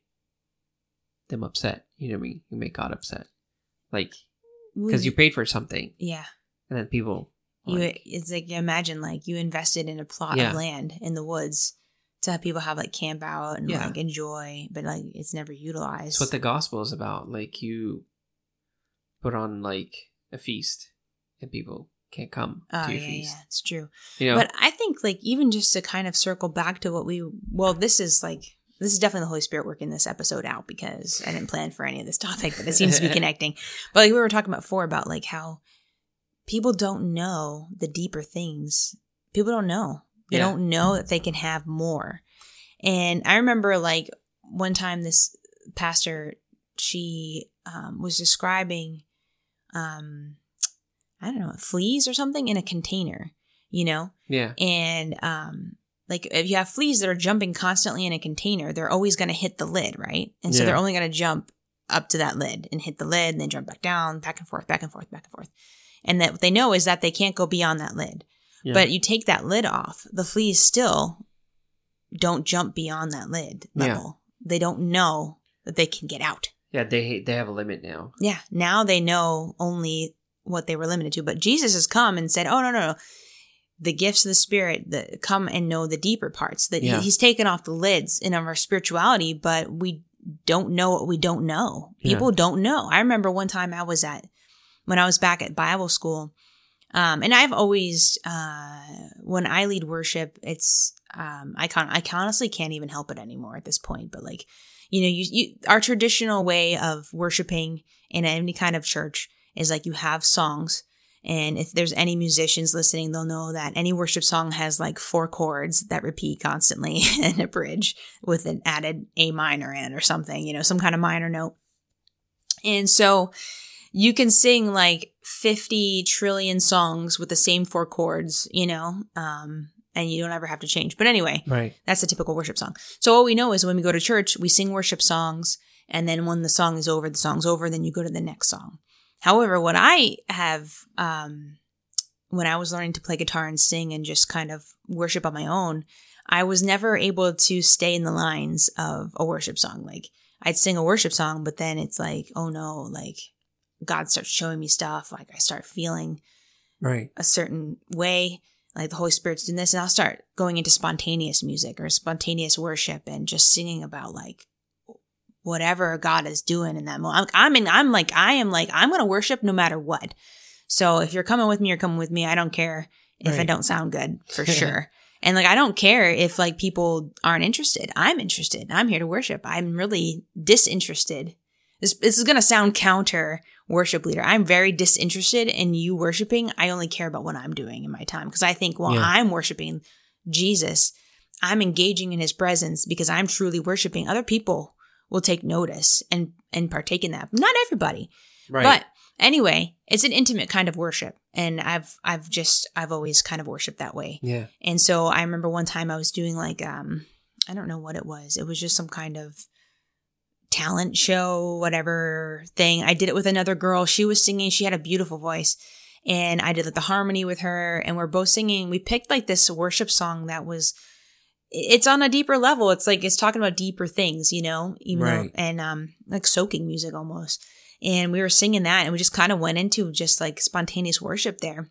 them upset. You know what I mean? You make God upset, like because you paid for something, yeah and then people you like, it's like you imagine like you invested in a plot Yeah. of land in the woods to have people have like camp out and Yeah. like enjoy, but like it's never utilized. It's what the gospel is about. Like you put on like a feast, and people can't come oh to yeah, feast. yeah, it's true. You know, But I think like even just to kind of circle back to what we well, this is like this is definitely the Holy Spirit working this episode out because I didn't plan for any of this topic, but it seems to be connecting. But like we were talking about before about like how people don't know the deeper things. People don't know. They Yeah. don't know that they can have more. And I remember like one time this pastor she um, was describing um I don't know, fleas or something in a container, you know? yeah, And um like if you have fleas that are jumping constantly in a container, they're always going to hit the lid, right? And so Yeah. they're only going to jump up to that lid and hit the lid and then jump back down, back and forth, back and forth, back and forth. And that what they know is that they can't go beyond that lid. yeah. But you take that lid off, the fleas still don't jump beyond that lid level. Yeah. They don't know that they can get out. yeah, they they have a limit now. Yeah, now they know only what they were limited to. But Jesus has come and said, "Oh no, no, no! The gifts of the Spirit that come and know the deeper parts. That Yeah. He's taken off the lids in our spirituality, but we don't know what we don't know. Yeah. People don't know. I remember one time I was at when I was back at Bible school, um, and I've always uh, when I lead worship, it's um, I can I honestly can't even help it anymore at this point. But like you know, you, you our traditional way of worshiping in any kind of church is like you have songs. And if there's any musicians listening, they'll know that any worship song has like four chords that repeat constantly and a bridge with an added A minor in or something, you know, some kind of minor note. And so you can sing like 50 trillion songs with the same four chords, you know, um, and you don't ever have to change. But anyway, Right. that's a typical worship song. So all we know is when we go to church, we sing worship songs, and then when the song is over, the song's over, then you go to the next song. However, what I have, um, when I was learning to play guitar and sing and just kind of worship on my own, I was never able to stay in the lines of a worship song. Like I'd sing a worship song, but then it's like, oh no, like God starts showing me stuff. Like I start feeling Right. a certain way, like the Holy Spirit's doing this, and I'll start going into spontaneous music or spontaneous worship and just singing about like whatever God is doing in that moment. I'm, I'm in, I'm like, I am like, I'm going to worship no matter what. So if you're coming with me, you're coming with me. I don't care if I don't sound good for sure. And like, I don't care if like people aren't interested. I'm interested. I'm here to worship. I'm really disinterested. This, this is going to sound counter worship leader. I'm very disinterested in you worshiping. I only care about what I'm doing in my time because I think while Yeah. I'm worshiping Jesus, I'm engaging in his presence because I'm truly worshiping. Other people will take notice and and partake in that. Not everybody. Right. But anyway, it's an intimate kind of worship. And I've I've just I've always kind of worshiped that way. yeah. And so I remember one time I was doing like um I don't know what it was. It was just some kind of talent show, whatever thing. I did it with another girl. She was singing. She had a beautiful voice. And I did like the harmony with her and we're both singing. We picked like this worship song that was it's on a deeper level. It's like it's talking about deeper things, you know, even though and um like soaking music almost. And we were singing that and we just kind of went into just like spontaneous worship there.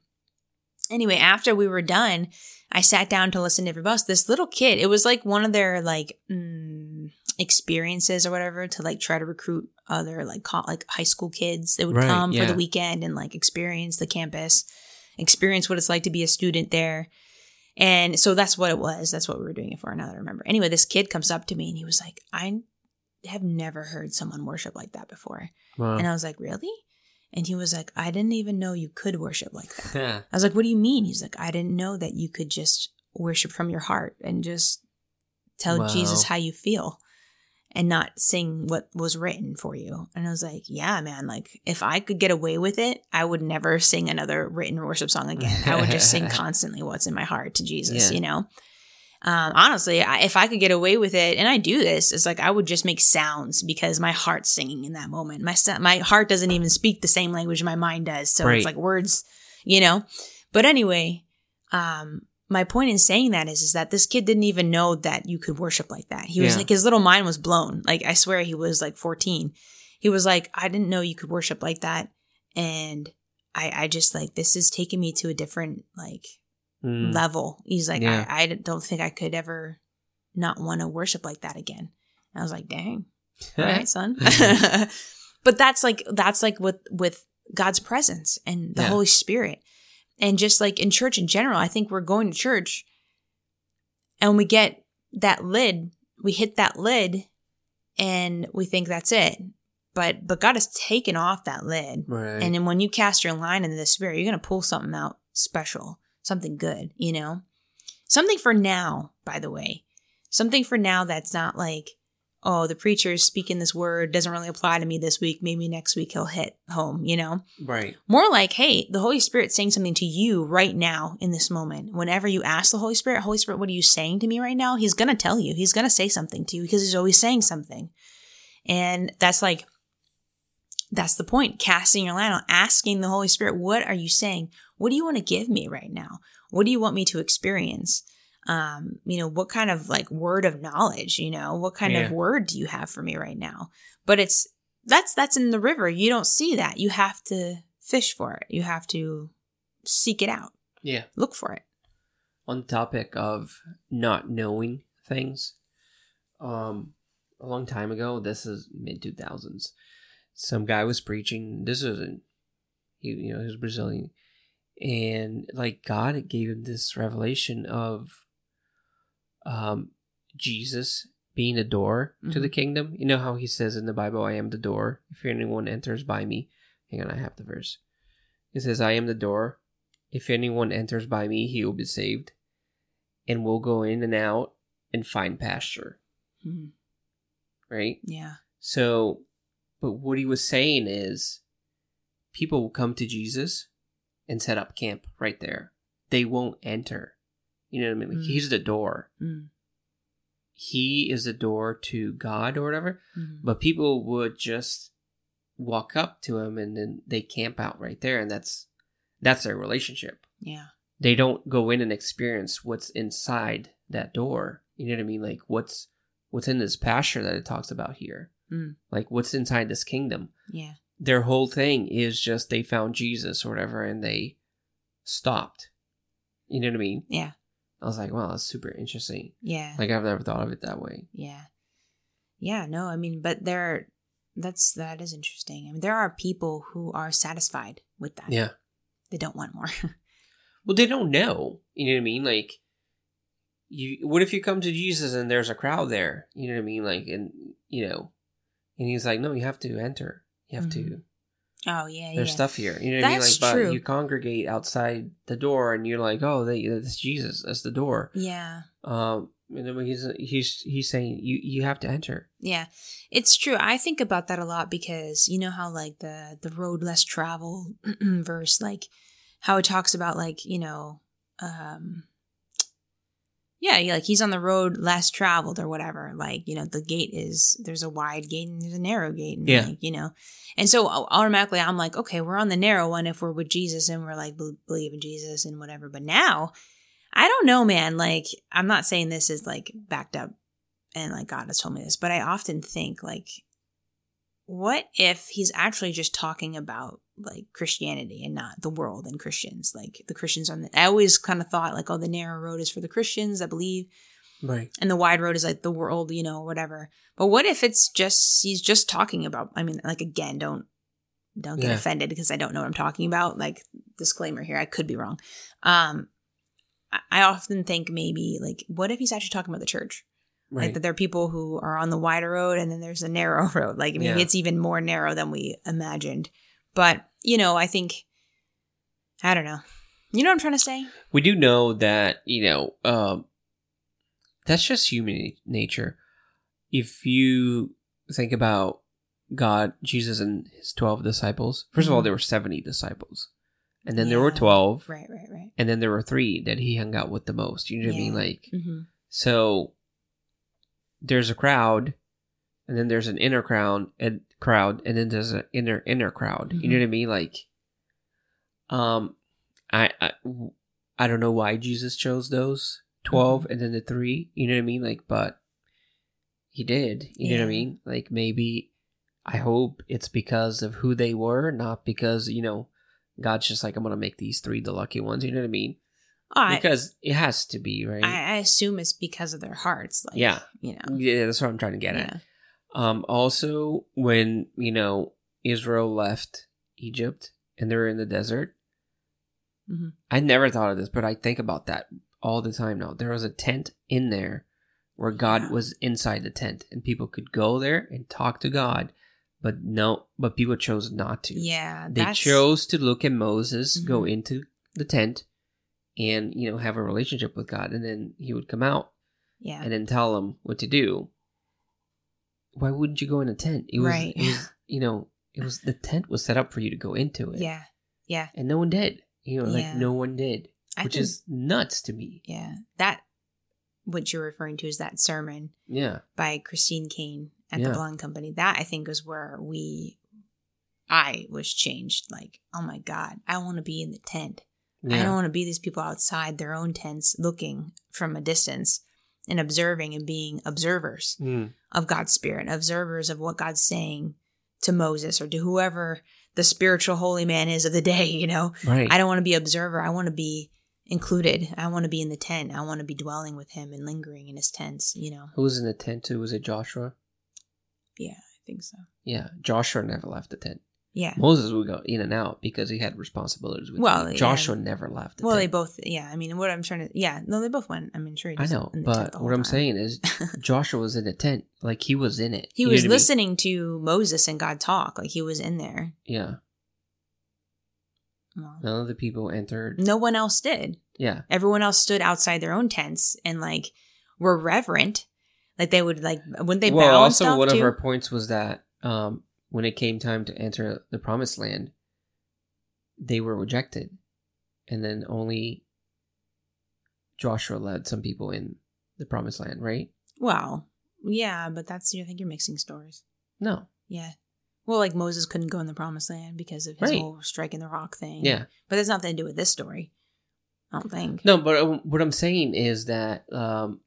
Anyway, after we were done, I sat down to listen to everybody else. This little kid, it was like one of their like mm, experiences or whatever to like try to recruit other like co- like high school kids that would Right, come for the weekend and like experience the campus, experience what it's like to be a student there. And so that's what it was. That's what we were doing it for. Now that I remember. Anyway, this kid comes up to me and he was like, I have never heard someone worship like that before. Wow. And I was like, really? And he was like, I didn't even know you could worship like that. I was like, what do you mean? He's like, I didn't know that you could just worship from your heart and just tell Wow. Jesus how you feel and not sing what was written for you. And I was like, yeah, man, like if I could get away with it, I would never sing another written worship song again. I would just sing constantly what's in my heart to Jesus, Yeah. you know? Um, honestly, I, if I could get away with it, and I do this, it's like I would just make sounds because my heart's singing in that moment. My my heart doesn't even speak the same language my mind does, so Right. it's like words, you know. But anyway, um, my point in saying that is, is that this kid didn't even know that you could worship like that. He was Yeah. like, his little mind was blown. Like I swear, he was like fourteen. He was like, I didn't know you could worship like that, and I, I just like this is taking me to a different like Mm. level. He's like, Yeah. I, I don't think I could ever not want to worship like that again. And I was like, dang, all right, son. but that's like that's like with with God's presence and the Yeah. Holy Spirit. And just like in church in general, I think we're going to church and we get that lid, we hit that lid and we think that's it. But but God has taken off that lid. Right. And then when you cast your line into the spirit, you're gonna pull something out special, something good, you know? Something for now, by the way. Something for now that's not like, oh, the preacher is speaking this word, doesn't really apply to me this week. Maybe next week he'll hit home, you know? right. More like, hey, the Holy Spirit's saying something to you right now in this moment. Whenever you ask the Holy Spirit, Holy Spirit, what are you saying to me right now? He's going to tell you. He's going to say something to you because he's always saying something. And that's like, that's the point. Casting your line on asking the Holy Spirit, what are you saying? What do you want to give me right now? What do you want me to experience? Um, you know, what kind of like word of knowledge, you know, what kind of word do you have for me right now? But it's, that's, that's in the river. You don't see that. You have to fish for it. You have to seek it out, Yeah. look for it. on the topic of not knowing things um a long time ago this is mid 2000s some guy was preaching this isn't he you know he was brazilian and like god gave him this revelation of um jesus being the door to the kingdom. You know how he says in the bible i am the door. If anyone enters by me hang on i have the verse. He says i am the door. If anyone enters by me he will be saved and will go in and out and find pasture. Mhm. right? Yeah. so but what he was saying is people will come to jesus and set up camp right there. They won't enter you know what i mean like Mm. he's the door Mm. he is the door to god or whatever Mhm. but people would just walk up to him and then they camp out right there and that's that's their relationship Yeah. they don't go in and experience what's inside that door you know what i mean like what's what's in this pasture that it talks about here Mm. like what's inside this kingdom Yeah. their whole thing is just they found jesus or whatever and they stopped you know what i mean Yeah. I was like wow that's super interesting Yeah. like i've never thought of it that way Yeah. Yeah, no, I mean, but there that's that is interesting. I mean, there are people who are satisfied with that. yeah They don't want more. Well, they don't know. You know what I mean? Like, you. What if you come to Jesus and there's a crowd there? You know what I mean? Like, and you know, and he's like, "No, you have to enter. You have to. Mm-hmm. Oh yeah, There's yeah. stuff here. You know what I mean? Like, true. but you congregate outside the door, and you're like, "Oh, they, that's Jesus. That's the door." Yeah. Um, and then he's he's he's saying you you have to enter. Yeah. It's true. I think about that a lot because you know how like the the road less travel verse like how it talks about like, you know, um yeah, like he's on the road less traveled or whatever. Like, you know, the gate is there's a wide gate and there's a narrow gate and Yeah. like, you know. And so automatically I'm like, okay, we're on the narrow one if we're with Jesus and we're like bel- believe in Jesus and whatever. But now I don't know, man. Like, I'm not saying this is like backed up and like God has told me this, but I often think like, what if he's actually just talking about like Christianity and not the world and Christians? Like the Christians on the, I always kind of thought like, oh, the narrow road is for the Christians that believe Right. and the wide road is like the world, you know, whatever. But what if it's just, he's just talking about, I mean, like again, don't, don't get Yeah. offended because I don't know what I'm talking about. Like disclaimer here, I could be wrong. Um, I- I often think maybe like, what if he's actually talking about the church? Like that there are people who are on the wider road and then there's a narrow road. Like maybe Yeah. it's even more narrow than we imagined. But, you know, I think I don't know. You know what I'm trying to say? we do know that you know um, that's just human nature if you think about god jesus and his 12 disciples 1st of all Mhm. there were 70 disciples and then there were 12 Right, right, right. and then there were three that he hung out with the most you know what i mean Yeah. like hmm so there's a crowd and then there's an inner crowd and crowd and then there's an inner inner crowd. You know Mhm. what i mean? Like um I, I i don't know why jesus chose those 12 Mm-hmm. and then the three you know what i mean? Like but he did you know what i mean? Like maybe i hope it's because of who they were not because you know god's just like i'm gonna make these three the lucky ones you know what i mean I, because it has to be right. I, I assume it's because of their hearts. Like, Yeah. You know. yeah, that's what I'm trying to get Yeah. at. Um, also, when you know Israel left Egypt and they were in the desert, Mhm. I never thought of this, but I think about that all the time now. There was a tent in there where God Yeah. was inside the tent, and people could go there and talk to God, but no, but people chose not to. Yeah. They chose to look at Moses, go Mhm. into the tent, and you know have a relationship with God, and then he would come out Yeah. and then tell them what to do. Why wouldn't you go in a tent? It was, Right. it was, you know, it was the tent was set up for you to go into it. Yeah. Yeah. and no one did. You know, like Yeah. no one did, I which think- is nuts to me. Yeah. That, what you're referring to is that sermon Yeah, by Christine Caine at Yeah. the Blind Company. That I think is where we, I was changed. Like, oh my God, I want to be in the tent. I don't want to be these people outside their own tents looking from a distance and observing and being observers Mm, of God's spirit, observers of what God's saying to Moses or to whoever the spiritual holy man is of the day, you know. right. I don't want to be observer. I want to be included. I want to be in the tent. I want to be dwelling with him and lingering in his tents, you know. Who was in the tent too? Was it Joshua? Yeah, I think so. Yeah, Joshua never left the tent. Yeah. Moses would go in and out because he had responsibilities with Well, him. yeah. Joshua never left the Well, they both, yeah. I mean, what I'm trying to, yeah, no, they both went. I mean, sure. I know, tent but what I'm time. saying is Joshua was in the tent, like he was in it. he You was what I mean? listening to Moses and God talk, like he was in there. Yeah, Well, none of the people entered. no one else did. Yeah, Everyone else stood outside their own tents and like were reverent. Like they would like, wouldn't they well, bow also one too? of our points was that um, when it came time to enter the promised land, they were rejected, and then only Joshua led some people in the promised land. Right? Well, yeah, but that's I think you're mixing stories. No. Yeah. Well, like Moses couldn't go in the promised land because of his Right. whole striking the rock thing. Yeah. But that's nothing to do with this story. I don't think. No, but uh, what I'm saying is that um,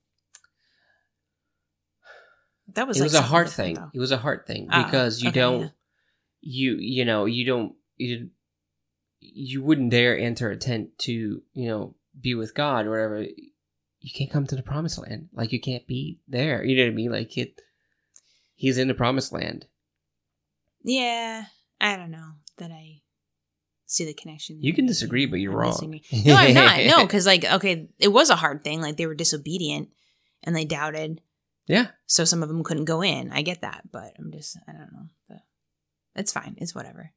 That was it like was a heart thing. though. It was a heart thing Oh, because you okay, don't, yeah. you you know, you don't you you wouldn't dare enter a tent to you know be with God or whatever. You can't come to the promised land. Like you can't be there. You know what I mean? Like it. He's in the promised land. Yeah, I don't know that I see the connection. You can disagree, but you're I'm wrong. No, I'm not. No, because like okay, it was a hard thing. Like they were disobedient and they doubted, Yeah. so some of them couldn't go in. I get that, but I'm just I don't know. But it's fine. It's whatever.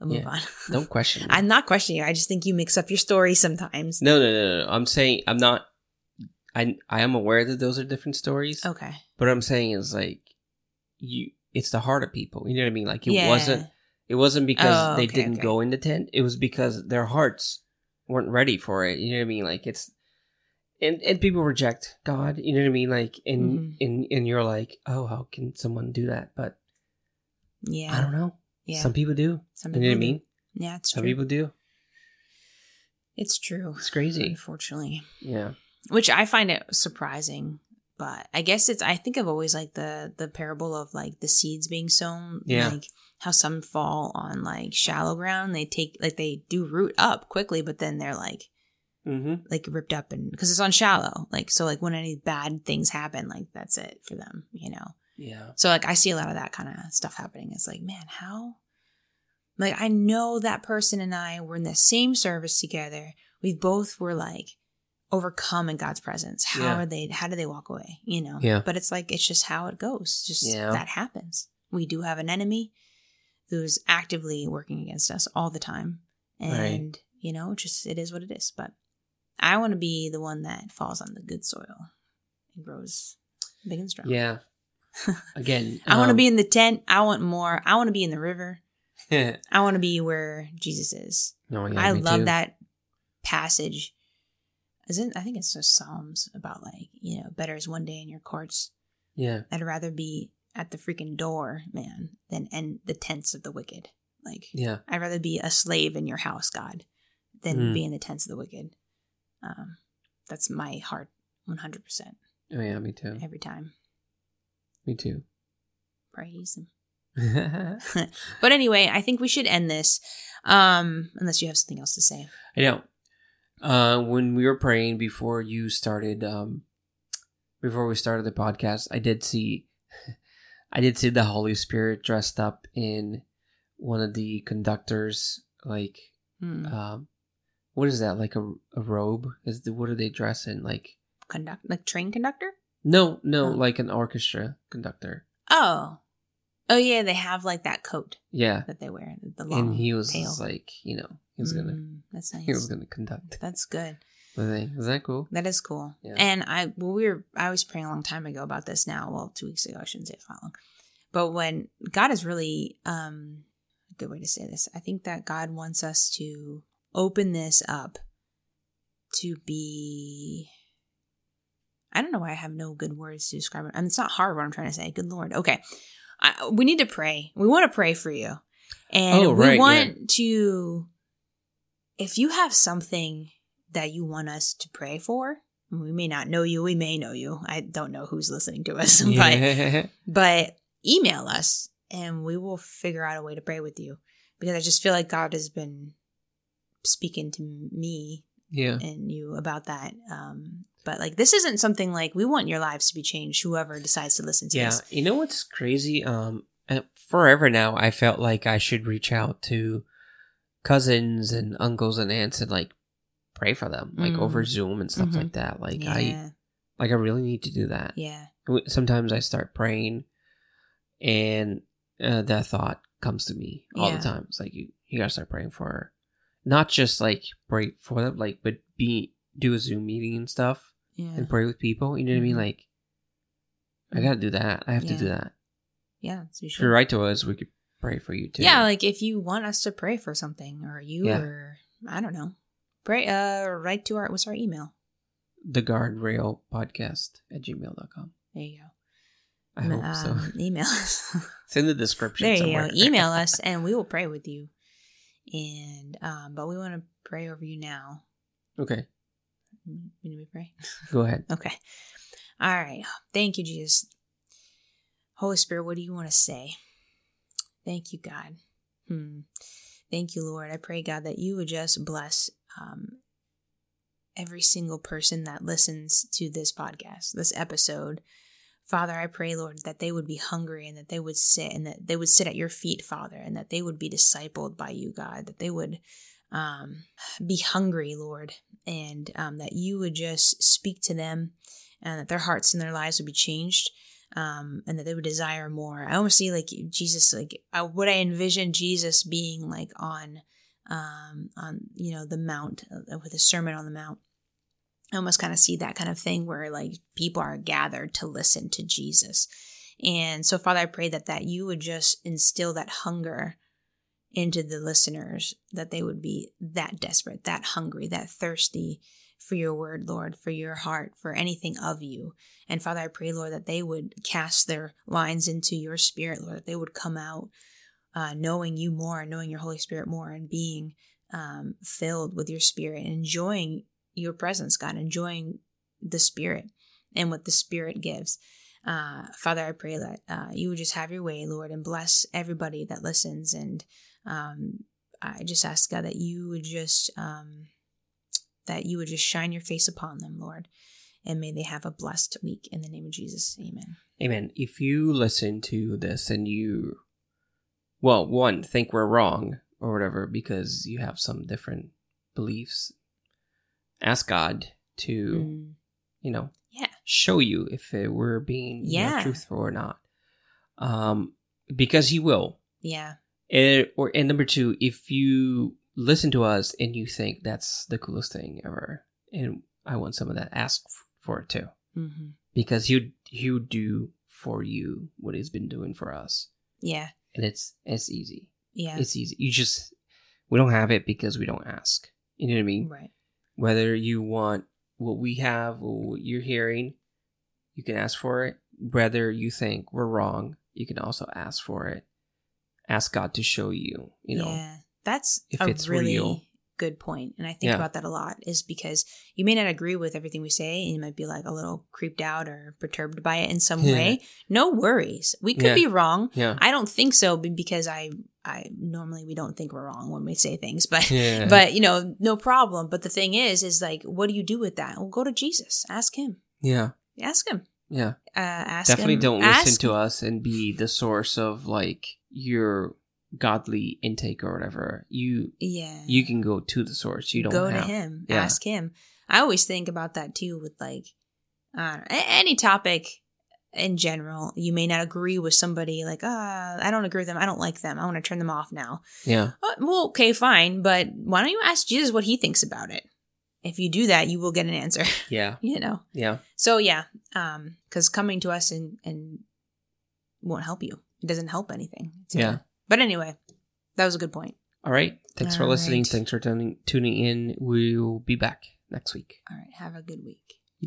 We'll move Yeah. on. Don't question. me. I'm not questioning you. I just think you mix up your stories sometimes. No, no, no, no. I'm saying I'm not. I I am aware that those are different stories. Okay. But I'm saying is like you. It's the heart of people. You know what I mean? Like it yeah. wasn't. It wasn't because Oh, they didn't okay. go in the tent. It was because their hearts weren't ready for it. You know what I mean? Like it's. And, and people reject God, you know what I mean? Like, and, Mhm. and, and you're like, oh, how can someone do that? But Yeah. I don't know. Yeah. Some people do. Some You know what I people do. mean? Yeah, it's Some true. people do. It's true. It's crazy. Unfortunately. Yeah. Which I find it surprising. But I guess it's I think I've always like the the parable of like the seeds being sown. Yeah. Like how some fall on like shallow ground. They take like they do root up quickly, but then they're like Mm-hmm. like ripped up and because it's on shallow. Like so like when any bad things happen, like that's it for them, you know. Yeah. So like I see a lot of that kind of stuff happening. It's like, man, how like I know that person and I were in the same service together. We both were like overcome in God's presence. How Yeah. are they how do they walk away? You know? Yeah. But it's like it's just how it goes. Just Yeah. that happens. We do have an enemy who's actively working against us all the time. And you know, just it is what it is. But I want to be the one that falls on the good soil and grows big and strong. Yeah. Again, I want to um, be in the tent. I want more. I want to be in the river. I want to be where Jesus is. yeah, I love too. that passage. Isn't I think it's just Psalms about like you know better is one day in your courts. Yeah. I'd rather be at the freaking door, man, than in the tents of the wicked. Like Yeah. I'd rather be a slave in your house, God, than Mm. be in the tents of the wicked. Um, that's my heart, one hundred percent Oh yeah, me too. every time. Me too. Praise him. But anyway, I think we should end this. Um, unless you have something else to say. I know. Uh, when we were praying before you started, um, before we started the podcast, I did see, I did see the Holy Spirit dressed up in one of the conductors, like, um, what is that? Like a, a robe? Is the what do they dress in? Like, Conduct like train conductor. no, no, Oh. like an orchestra conductor. Oh, oh yeah, they have like that coat Yeah, that they wear. The long and he was tail. like, you know, he was gonna, Mm, that's nice. he was gonna conduct That's good. Is that cool? That is cool. Yeah. And I well we were I was praying a long time ago about this now. Well, two weeks ago, I shouldn't say it's not long. But when God is really um a good way to say this, I think that God wants us to open this up to be I don't know why I have no good words to describe it. I mean, it's not hard what I'm trying to say. Good Lord. Okay. I, we need to pray. We want to pray for you. And Oh, we right, want to, if you have something that you want us to pray for, we may not know you, we may know you. I don't know who's listening to us, but Yeah. but email us and we will figure out a way to pray with you because I just feel like God has been speaking to me yeah. and you about that. Um, but like this isn't something like we want your lives to be changed. Whoever decides to listen to Yeah, this, you know what's crazy? Um, forever now, I felt like I should reach out to cousins and uncles and aunts and like pray for them, like Mm. over Zoom and stuff Mhm. like that. Like I, like I really need to do that. yeah, Sometimes I start praying, and uh, that thought comes to me all Yeah. the time. It's like you, you gotta start praying for her, not just like pray for them, like but be do a Zoom meeting and stuff yeah, and pray with people. You know what I mean? Mhm. Like I gotta do that. I have to do that. yeah. So you If you write to us, we could pray for you too. Yeah, like if you want us to pray for something, or you, Yeah. or I don't know, pray. Uh, write to our what's our email? the guardrail podcast at gmail.com. There you go. I hope so. Um, email us. It's in the description. there you somewhere. go. Email us, and we will pray with you. And um, but we want to pray over you now. okay, You need me pray? go ahead. Okay. All right. Thank you, Jesus. Holy Spirit, what do you want to say? Thank you, God. Hmm. Thank you, Lord. I pray, God, that you would just bless um, every single person that listens to this podcast, this episode. Father, I pray, Lord, that they would be hungry and that they would sit and that they would sit at your feet, Father, and that they would be discipled by you, God, that they would um, be hungry, Lord, and um, that you would just speak to them and that their hearts and their lives would be changed um, and that they would desire more. I almost see like Jesus, like I, what I envision Jesus being like on, um, on you know the mount uh, with a sermon on the mount. I almost kind of see that kind of thing where like people are gathered to listen to Jesus, and so Father, I pray that that you would just instill that hunger into the listeners, that they would be that desperate, that hungry, that thirsty for your word, Lord, for your heart, for anything of you. And Father, I pray, Lord, that they would cast their lines into your spirit, Lord, that they would come out uh, knowing you more, knowing your Holy Spirit more, and being um, filled with your spirit, and enjoying your presence, God, enjoying the spirit and what the spirit gives. Uh, Father, I pray that uh, you would just have your way, Lord, and bless everybody that listens. And um, I just ask, God, that you would just. Um, that you would just shine your face upon them, Lord. And may they have a blessed week in the name of Jesus. Amen. Amen. If you listen to this and you, well, one, think we're wrong or whatever because you have some different beliefs, ask God to, Mm. you know, Yeah. show you if it, we're being you know, Yeah. truthful or not. Um, because He will. Yeah. And, or and number two, if you listen to us and you think that's the coolest thing ever, and I want some of that, ask for it too, hmm because he he would do for you what he's been doing for us, Yeah. and it's it's easy. Yeah. It's easy. You just we don't have it because we don't ask. You know what I mean? right. Whether you want what we have or what you're hearing, you can ask for it. Whether you think we're wrong, you can also ask for it. Ask God to show you. You know. yeah. That's if it's really real. Good point, and I think Yeah. about that a lot. Is because you may not agree with everything we say, and you might be like a little creeped out or perturbed by it in some Yeah. way. No worries, we could Yeah. be wrong. Yeah. I don't think so, be- because I, I normally we don't think we're wrong when we say things, but but you know, no problem. But the thing is, is like, what do you do with that? Well, go to Jesus, ask him, yeah. ask him, Yeah. uh, ask Definitely him. don't ask listen to us and be the source of like your godly intake or whatever. You Yeah, you can go to the source. You don't go have. to him, Yeah. ask him. I always think about that too with like uh, any topic in general. You may not agree with somebody, like, ah, I don't agree with them. I don't like them. I want to turn them off now. Yeah. Uh, well, okay, fine, but why don't you ask Jesus what he thinks about it? If you do that, you will get an answer. Yeah. you know. Yeah. So yeah, um, because coming to us and and won't help you. It doesn't help anything. It's Yeah. But anyway, that was a good point. All right. Thanks for listening. right. Thanks for tuning tuning in. We'll be back next week. All right, have a good week.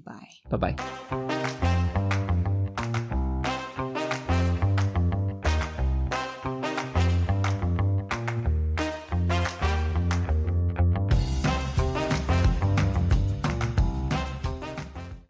Bye. Bye bye.